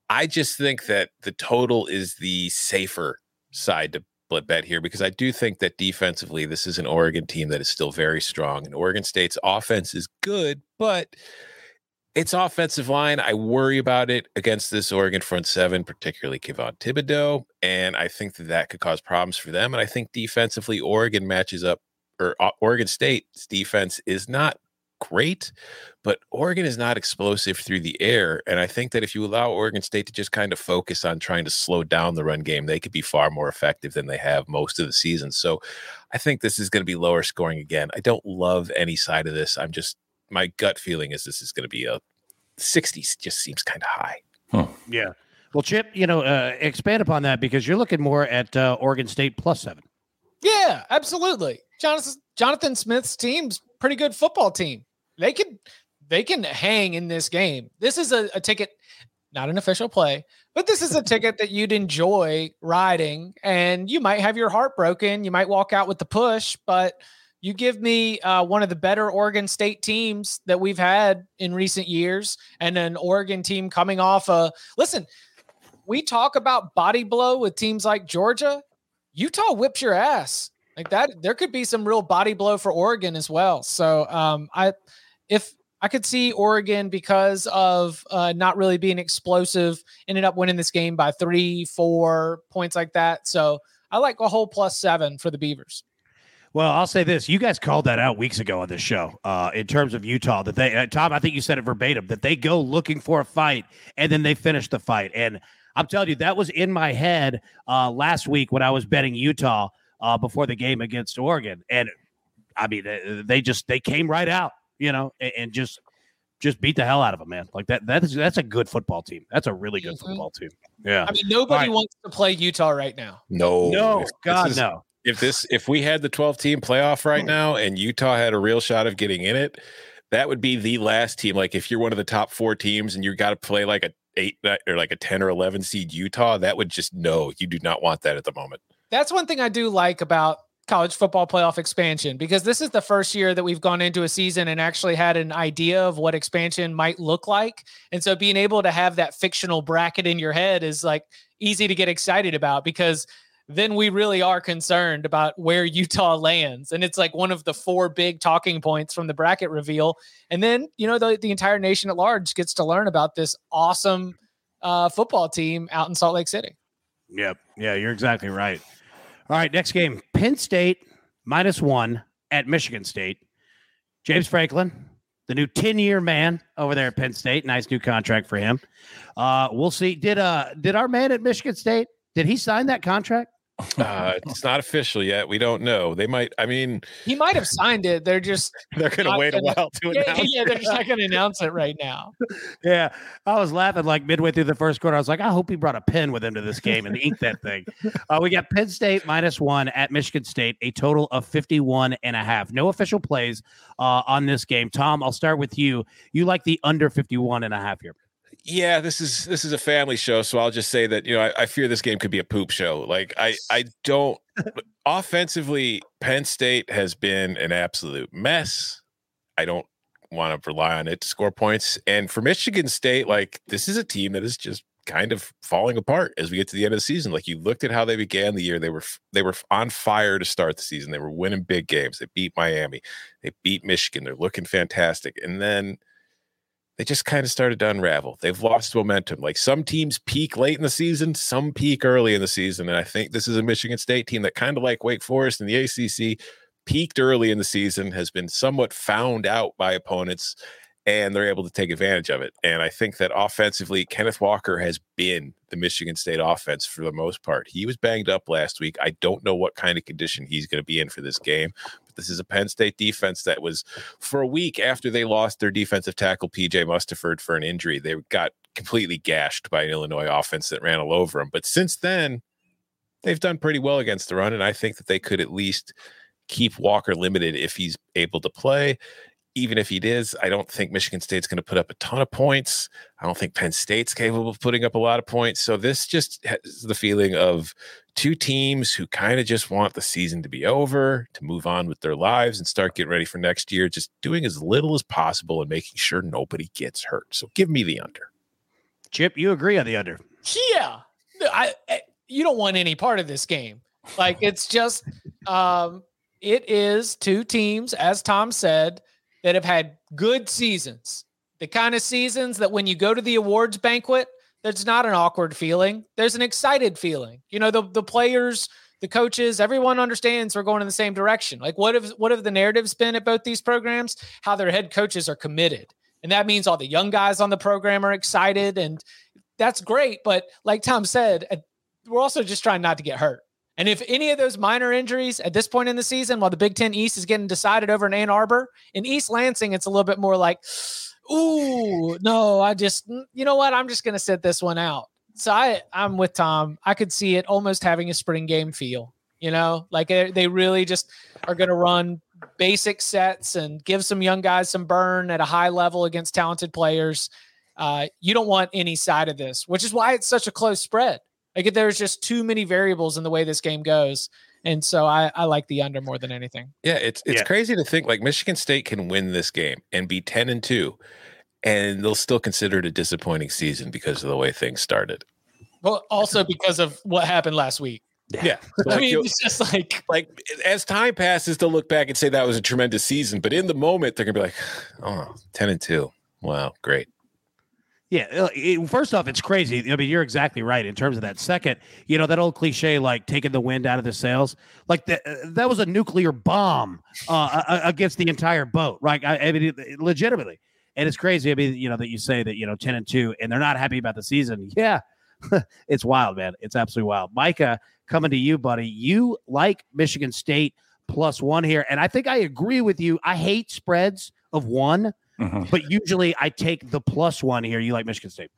I just think that the total is the safer side to split bet here because I do think that defensively, this is an Oregon team that is still very strong. And Oregon State's offense is good, but its offensive line, I worry about it against this Oregon front seven, particularly Kayvon Thibodeaux. And I think that that could cause problems for them. And I think defensively, Oregon matches up, or uh, Oregon State's defense is not great, but Oregon is not explosive through the air. And I think that if you allow Oregon State to just kind of focus on trying to slow down the run game, they could be far more effective than they have most of the season. So I think this is going to be lower scoring again. I don't love any side of this. I'm just, my gut feeling is this is going to be a 60 just seems kind of high. Huh. Yeah. Well, Chip, you know, uh, expand upon that because you're looking more at uh, Oregon State plus seven. Yeah, absolutely. Jonathan Jonathan Smith's team's pretty good football team. They can they can hang in this game. This is a, a ticket, not an official play, but this is a ticket that you'd enjoy riding, and you might have your heart broken. You might walk out with the push, but you give me uh, one of the better Oregon State teams that we've had in recent years, and an Oregon team coming off a listen. We talk about body blow with teams like Georgia. Utah whips your ass like that. There could be some real body blow for Oregon as well. So um, I, if I could see Oregon because of uh, not really being explosive, ended up winning this game by three, four points like that. So I like a whole plus seven for the Beavers. Well, I'll say this: you guys called that out weeks ago on this show. Uh, in terms of Utah, that they, uh, Tom, I think you said it verbatim that they go looking for a fight and then they finish the fight. And I'm telling you, that was in my head uh, last week when I was betting Utah uh, before the game against Oregon, and I mean, they, they just they came right out, you know, and, and, just just beat the hell out of them, man. Like that that is that's a good football team. That's a really good mm-hmm. football team. Yeah. I mean, nobody right. wants to play Utah right now. No, no, God is, no. If this if we had the 12 team playoff right hmm. now and Utah had a real shot of getting in it, that would be the last team. Like if you're one of the top four teams and you got to play like a eight or like a 10 or 11 seed Utah, that would just no, you do not want that at the moment. That's one thing I do like about college football playoff expansion because this is the first year that we've gone into a season and actually had an idea of what expansion might look like. And so being able to have that fictional bracket in your head is like easy to get excited about because then we really are concerned about where Utah lands. And it's like one of the four big talking points from the bracket reveal. And then, you know, the, the entire nation at large gets to learn about this awesome uh, football team out in Salt Lake City. Yep. Yeah, you're exactly right. All right, next game Penn State minus one at Michigan State. James Franklin, the new 10 year man over there at Penn State. Nice new contract for him. Uh, we'll see. Did uh did our man at Michigan State did he sign that contract? Uh, it's not official yet. We don't know. They might. I mean, he might have signed it. They're just they're going to wait gonna, a while to yeah, announce. Yeah, they're just not going to announce it right now. Yeah, I was laughing like midway through the first quarter. I was like, I hope he brought a pen with him to this game and ink that thing. Uh, we got Penn State minus one at Michigan State, a total of 51 and a half. No official plays uh, on this game. Tom, I'll start with you. You like the under 51 and a half here yeah, this is this is a family show, so I'll just say that you know I, I fear this game could be a poop show. Like I I don't offensively, Penn State has been an absolute mess. I don't want to rely on it to score points. And for Michigan State, like this is a team that is just kind of falling apart as we get to the end of the season. Like you looked at how they began the year, they were they were on fire to start the season. They were winning big games. They beat Miami, they beat Michigan. They're looking fantastic, and then they just kind of started to unravel. They've lost momentum. Like some teams peak late in the season, some peak early in the season. And I think this is a Michigan State team that kind of like Wake Forest and the ACC peaked early in the season, has been somewhat found out by opponents. And they're able to take advantage of it. And I think that offensively, Kenneth Walker has been the Michigan State offense for the most part. He was banged up last week. I don't know what kind of condition he's going to be in for this game. But this is a Penn State defense that was for a week after they lost their defensive tackle PJ Mustipher for an injury. They got completely gashed by an Illinois offense that ran all over them. But since then, they've done pretty well against the run, and I think that they could at least keep Walker limited if he's able to play even if he is, I don't think Michigan State's going to put up a ton of points. I don't think Penn State's capable of putting up a lot of points. So this just has the feeling of two teams who kind of just want the season to be over, to move on with their lives and start getting ready for next year, just doing as little as possible and making sure nobody gets hurt. So give me the under. Chip, you agree on the under? Yeah. I, I you don't want any part of this game. Like it's just um it is two teams, as Tom said, that have had good seasons. The kind of seasons that when you go to the awards banquet, there's not an awkward feeling. There's an excited feeling. You know, the the players, the coaches, everyone understands we're going in the same direction. Like what have what have the narratives been at both these programs? How their head coaches are committed. And that means all the young guys on the program are excited and that's great, but like Tom said, uh, we're also just trying not to get hurt. And if any of those minor injuries at this point in the season, while the Big Ten East is getting decided over in Ann Arbor, in East Lansing, it's a little bit more like, ooh, no, I just, you know what? I'm just going to sit this one out. So I, I'm with Tom. I could see it almost having a spring game feel, you know, like they really just are going to run basic sets and give some young guys some burn at a high level against talented players. Uh, you don't want any side of this, which is why it's such a close spread. Like there's just too many variables in the way this game goes. And so I, I like the under more than anything. Yeah, it's it's yeah. crazy to think like Michigan State can win this game and be 10 and 2 and they'll still consider it a disappointing season because of the way things started. Well, also because of what happened last week. Yeah. I mean, it's just like like as time passes, they'll look back and say that was a tremendous season. But in the moment, they're gonna be like, oh, 10 and 2. Wow, great. Yeah, uh, it, first off, it's crazy. I mean, you're exactly right in terms of that. Second, you know that old cliche like taking the wind out of the sails, like that. Uh, that was a nuclear bomb uh, against the entire boat, right? I, I mean, legitimately, and it's crazy. I mean, you know that you say that you know ten and two, and they're not happy about the season. Yeah, it's wild, man. It's absolutely wild. Micah, coming to you, buddy. You like Michigan State plus one here, and I think I agree with you. I hate spreads of one Mm-hmm. But usually I take the plus one here. You like Michigan State.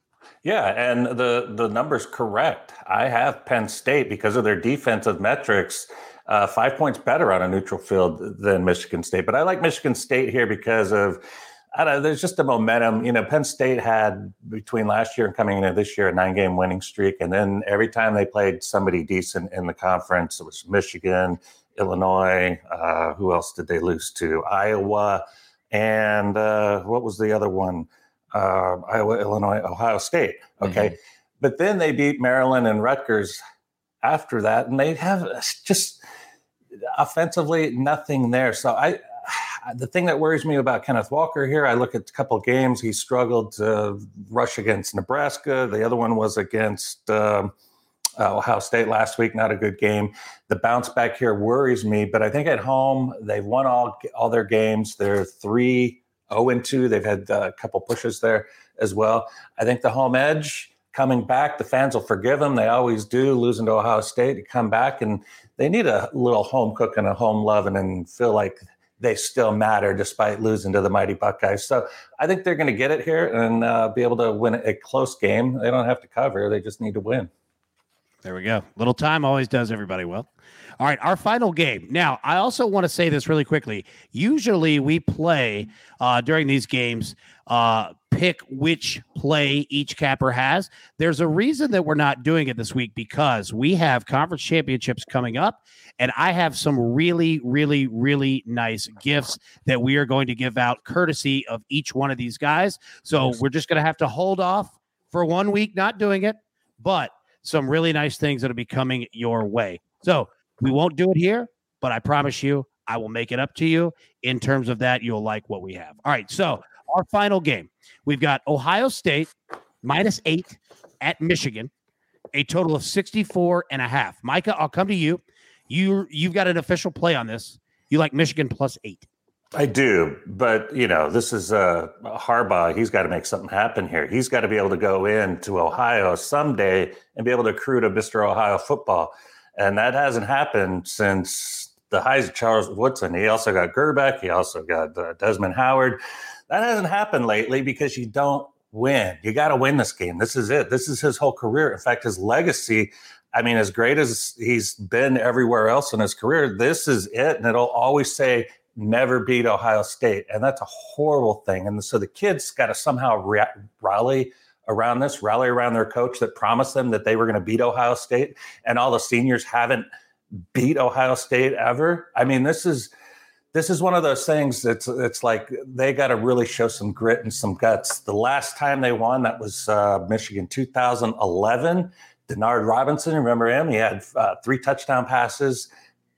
Yeah, and the the number's correct. I have Penn State because of their defensive metrics, uh, five points better on a neutral field than Michigan State. But I like Michigan State here because of I don't know, there's just a momentum. You know, Penn State had between last year and coming into this year a nine game winning streak. And then every time they played somebody decent in the conference, it was Michigan, Illinois. Uh, who else did they lose to? Iowa and uh, what was the other one? Uh, Iowa, Illinois, Ohio State. Okay. Mm-hmm. But then they beat Maryland and Rutgers after that, and they have just offensively nothing there. So I, the thing that worries me about Kenneth Walker here, I look at a couple games. He struggled to rush against Nebraska. The other one was against um, uh, Ohio State last week. Not a good game. The bounce back here worries me, but I think at home they've won all all their games. They're three zero and two. They've had a couple pushes there as well. I think the home edge coming back, the fans will forgive them. They always do, losing to Ohio State to come back, and they need a little home cook and a home loving and feel like they still matter despite losing to the mighty Buckeyes. So I think they're going to get it here and uh, be able to win a close game. They don't have to cover; they just need to win. There we go. Little time always does everybody well. All right, our final game. Now, I also want to say this really quickly. Usually, we play uh, during these games, uh, pick which play each capper has. There's a reason that we're not doing it this week because we have conference championships coming up, and I have some really, really, really nice gifts that we are going to give out courtesy of each one of these guys. So we're just going to have to hold off for one week, not doing it, but some really nice things that'll be coming your way. So we won't do it here, but I promise you, I will make it up to you in terms of that. You'll like what we have. All right. So our final game, we've got Ohio State minus eight at Michigan, a total of 64 and a half. Micah, I'll come to you. You you've got an official play on this. You like Michigan plus eight. I do, but you know, this is uh, Harbaugh. He's got to make something happen here. He's got to be able to go into Ohio someday and be able to accrue to Mr. Ohio football, and that hasn't happened since the highs of Charles Woodson. He also got Gerbeck. He also got uh, Desmond Howard. That hasn't happened lately because you don't win. You got to win this game. This is it. This is his whole career. In fact, his legacy. I mean, as great as he's been everywhere else in his career, this is it, and it'll always say never beat Ohio State. And that's a horrible thing. And so the kids got to somehow re- rally around this, rally around their coach that promised them that they were going to beat Ohio State. And all the seniors haven't beat Ohio State ever. I mean, this is this is one of those things that's it's like they got to really show some grit and some guts. The last time they won, that was uh, Michigan 2011. Denard Robinson, remember him? He had uh, three touchdown passes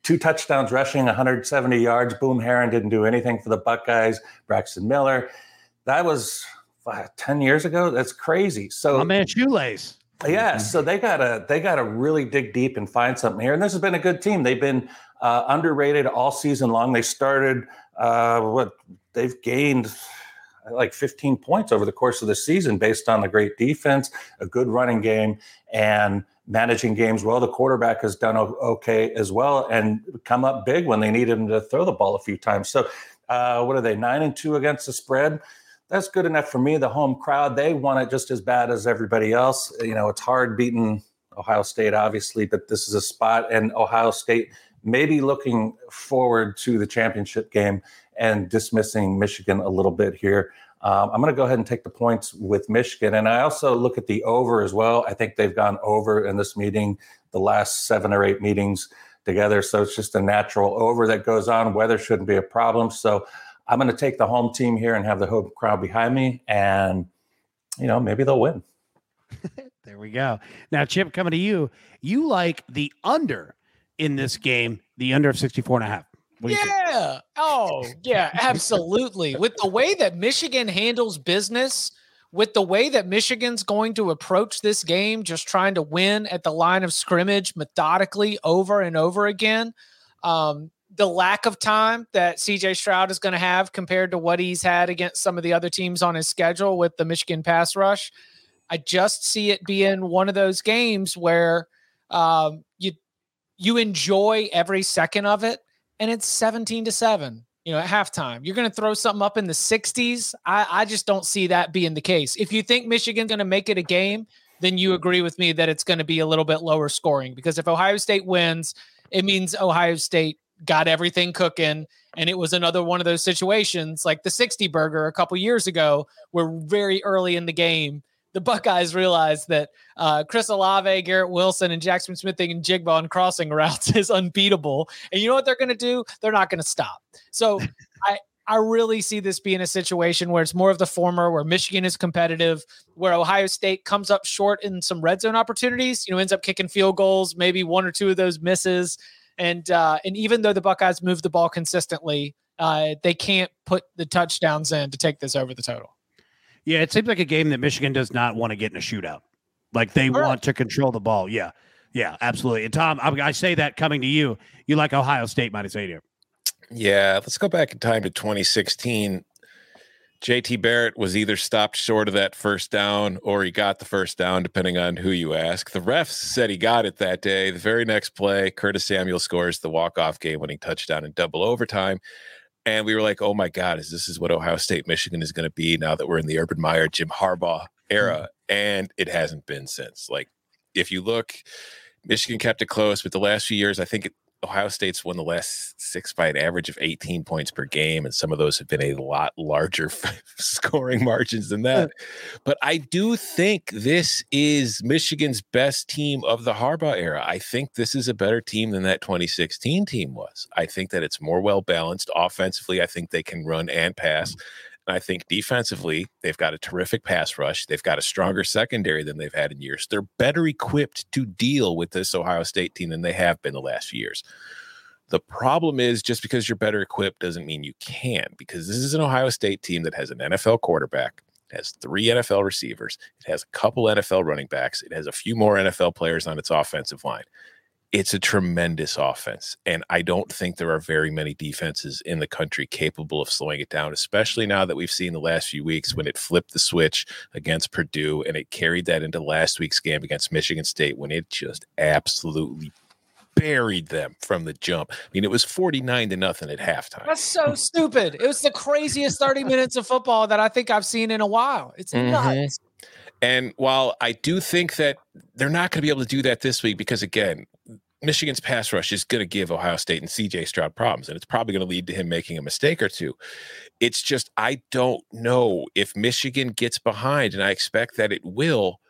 two touchdowns rushing, 170 yards. Boom Herron didn't do anything for the Buckeyes. Braxton Miller. That was 10 years ago. That's crazy. So my man Shoelace. Yeah, so they gotta they gotta really dig deep and find something here. And this has been a good team. They've been uh, underrated all season long. They started uh, what they've gained like 15 points over the course of the season based on the great defense, a good running game, and managing games well. The quarterback has done okay as well and come up big when they need him to throw the ball a few times. So, uh, what are they, nine and two against the spread? That's good enough for me. The home crowd, they want it just as bad as everybody else. You know, it's hard beating Ohio State, obviously, but this is a spot, and Ohio State maybe looking forward to the championship game and dismissing Michigan a little bit here. Um, I'm going to go ahead and take the points with Michigan. And I also look at the over as well. I think they've gone over in this meeting, the last seven or eight meetings together. So it's just a natural over that goes on. Weather shouldn't be a problem. So I'm going to take the home team here and have the home crowd behind me. And, you know, maybe they'll win. there we go. Now, Chip, coming to you, you like the under in this game, the under of 64 and a half. Yeah. Oh, yeah, absolutely. with the way that Michigan handles business, with the way that Michigan's going to approach this game, just trying to win at the line of scrimmage methodically over and over again, um, the lack of time that CJ Stroud is going to have compared to what he's had against some of the other teams on his schedule with the Michigan pass rush, I just see it being one of those games where um, you you enjoy every second of it and it's 17 to 7 you know at halftime. You're going to throw something up in the 60s I, I just don't see that being the case. If you think michigan's going to make it a game then you agree with me that it's going to be a little bit lower scoring because if ohio state wins it means ohio state got everything cooking and it was another one of those situations like the 60 burger a couple years ago where very early in the game the Buckeyes realized that uh, Chris Olave, Garrett Wilson, and Jaxon Smith-Njigba on crossing routes is unbeatable. And you know what they're going to do? They're not going to stop. So I, I really see this being a situation where it's more of the former, where Michigan is competitive, where Ohio State comes up short in some red zone opportunities, you know, ends up kicking field goals, maybe one or two of those misses. And uh, and even though the Buckeyes move the ball consistently, uh, they can't put the touchdowns in to take this over the total. Yeah, it seems like a game that Michigan does not want to get in a shootout. Like they All want right. to control the ball. Yeah. Yeah, absolutely. And Tom, I, I, say that coming to you, you like Ohio State minus eight here. Yeah, let's go back in time to 2016. JT Barrett was either stopped short of that first down or he got the first down, depending on who you ask. The refs said he got it that day. The very next play, Curtis Samuel scores the walk-off game-winning touchdown in double overtime and we were like, "Oh my God, is this is what Ohio State Michigan is going to be now that we're in the Urban Meyer Jim Harbaugh era?" Mm-hmm. And it hasn't been since. Like, if you look, Michigan kept it close, but the last few years, I think it, Ohio State's won the last six by an average of 18 points per game, and some of those have been a lot larger scoring margins than that. But I do think this is Michigan's best team of the Harbaugh era. I think this is a better team than that 2016 team was. I think that it's more well balanced offensively. I think they can run and pass. And I think defensively, they've got a terrific pass rush. They've got a stronger secondary than they've had in years. They're better equipped to deal with this Ohio State team than they have been the last few years. The problem is just because you're better equipped doesn't mean you can, because this is an Ohio State team that has an NFL quarterback, it has three NFL receivers, it has a couple NFL running backs, it has a few more NFL players on its offensive line. It's a tremendous offense. And I don't think there are very many defenses in the country capable of slowing it down, especially now that we've seen the last few weeks when it flipped the switch against Purdue and it carried that into last week's game against Michigan State when it just absolutely buried them from the jump. I mean, it was 49 to nothing at halftime. That's so stupid. It was the craziest 30 minutes of football that I think I've seen in a while. It's mm-hmm. nuts. And while I do think that they're not going to be able to do that this week, because again, Michigan's pass rush is going to give Ohio State and CJ Stroud problems, and it's probably going to lead to him making a mistake or two. It's just, I don't know if Michigan gets behind, and I expect that it will.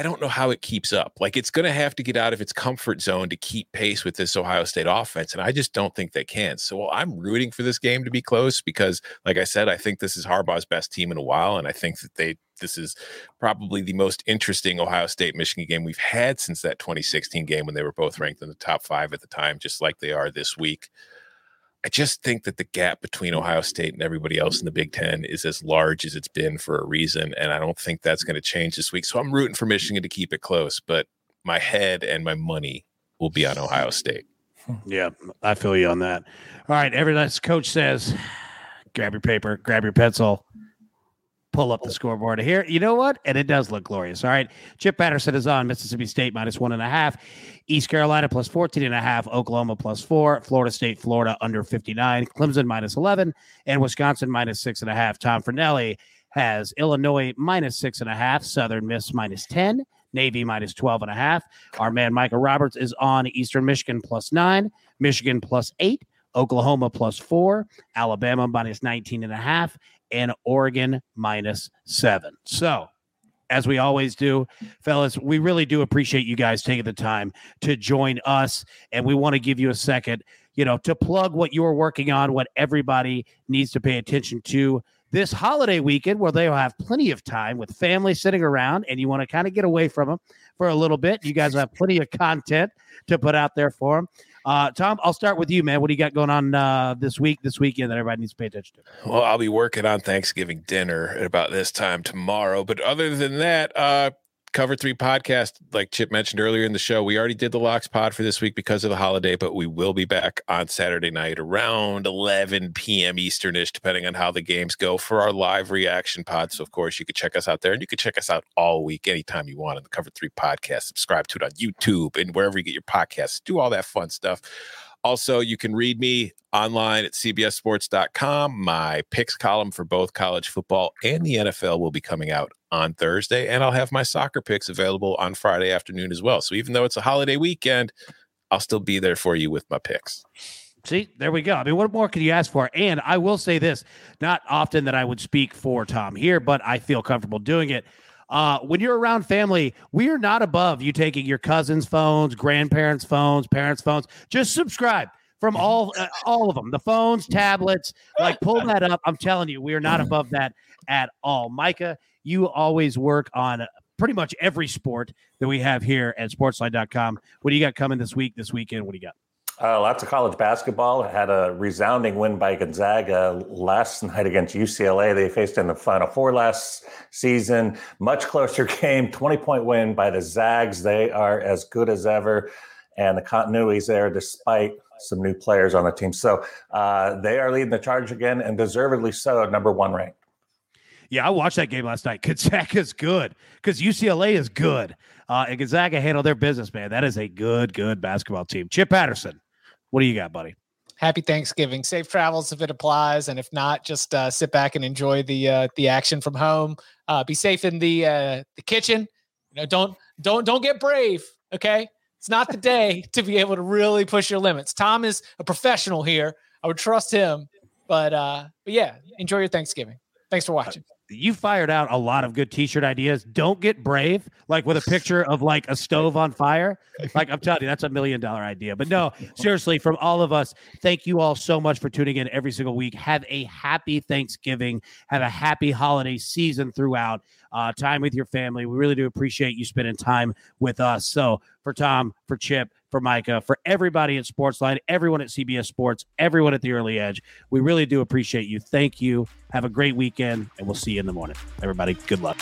I don't know how it keeps up. Like it's going to have to get out of its comfort zone to keep pace with this Ohio State offense. And I just don't think they can. So I'm rooting for this game to be close because, like I said, I think this is Harbaugh's best team in a while. And I think that they, this is probably the most interesting Ohio State Michigan game we've had since that 2016 game when they were both ranked in the top five at the time, just like they are this week. I just think that the gap between Ohio State and everybody else in the Big Ten is as large as it's been for a reason. And I don't think that's going to change this week. So I'm rooting for Michigan to keep it close, but my head and my money will be on Ohio State. Hmm. Yeah, I feel you on that. All right, every last coach says, grab your paper, grab your pencil, pull up the scoreboard here. You know what? And it does look glorious. All right. Chip Patterson is on Mississippi State minus one and a half, East Carolina plus 14 and a half, Oklahoma plus four, Florida State, Florida under 59, Clemson minus 11, and Wisconsin minus six and a half. Tom Fornelli has Illinois minus six and a half, Southern Miss minus 10. Navy minus 12 and a half. Our man Micah Roberts is on Eastern Michigan plus nine, Michigan plus eight, Oklahoma plus four, Alabama minus 19 and a half, and Oregon minus seven. So, as we always do, fellas, we really do appreciate you guys taking the time to join us. And we want to give you a second, you know, to plug what you're working on, what everybody needs to pay attention to this holiday weekend where they'll have plenty of time with family sitting around and you want to kind of get away from them for a little bit. You guys have plenty of content to put out there for them. Uh, Tom, I'll start with you, man. What do you got going on uh, this week, this weekend that everybody needs to pay attention to? Well, I'll be working on Thanksgiving dinner at about this time tomorrow. But other than that, uh, Cover Three podcast, like Chip mentioned earlier in the show, we already did the locks pod for this week because of the holiday, but we will be back on Saturday night around 11 p.m. Easternish, depending on how the games go for our live reaction pod. So, of course, you can check us out there and you can check us out all week, anytime you want on the Cover Three podcast. Subscribe to it on YouTube and wherever you get your podcasts. Do all that fun stuff. Also, you can read me online at cbssports.com. My picks column for both college football and the NFL will be coming out on Thursday, and I'll have my soccer picks available on Friday afternoon as well. So even though it's a holiday weekend, I'll still be there for you with my picks. See, there we go. I mean, what more could you ask for? And I will say this not often that I would speak for Tom here, but I feel comfortable doing it. Uh, when you're around family, we are not above you taking your cousins' phones, grandparents' phones, parents' phones. Just subscribe from all uh, all of them, the phones, tablets. Like pull that up. I'm telling you, we are not above that at all. Micah, you always work on pretty much every sport that we have here at sportsline.com. What do you got coming this week, this weekend? What do you got? Uh, lots of college basketball. Had a resounding win by Gonzaga last night against UCLA. They faced in the Final Four last season. Much closer game, 20 point win by the Zags. They are as good as ever. And the continuity is there despite some new players on the team. So uh, they are leading the charge again and deservedly so, number one ranked. Yeah, I watched that game last night. Gonzaga's good because UCLA is good. Uh, and Gonzaga handled their business, man. That is a good, good basketball team. Chip Patterson, what do you got, buddy? Happy Thanksgiving. Safe travels if it applies, and if not, just uh, sit back and enjoy the uh, the action from home. Uh, be safe in the uh, the kitchen. You know, don't don't don't get brave. Okay, it's not the day to be able to really push your limits. Tom is a professional here. I would trust him, but uh, but yeah, enjoy your Thanksgiving. Thanks for watching you fired out a lot of good t-shirt ideas. Don't get brave, like with a picture of like a stove on fire. Like I'm telling you, that's a million dollar idea. But no, seriously, from all of us, thank you all so much for tuning in every single week. Have a happy Thanksgiving. Have a happy holiday season throughout. Uh, time with your family. We really do appreciate you spending time with us. So for Tom, for Chip, for Micah, for everybody at Sportsline, everyone at CBS Sports, everyone at the Early Edge. We really do appreciate you. Thank you. Have a great weekend, and we'll see you in the morning. Everybody, good luck.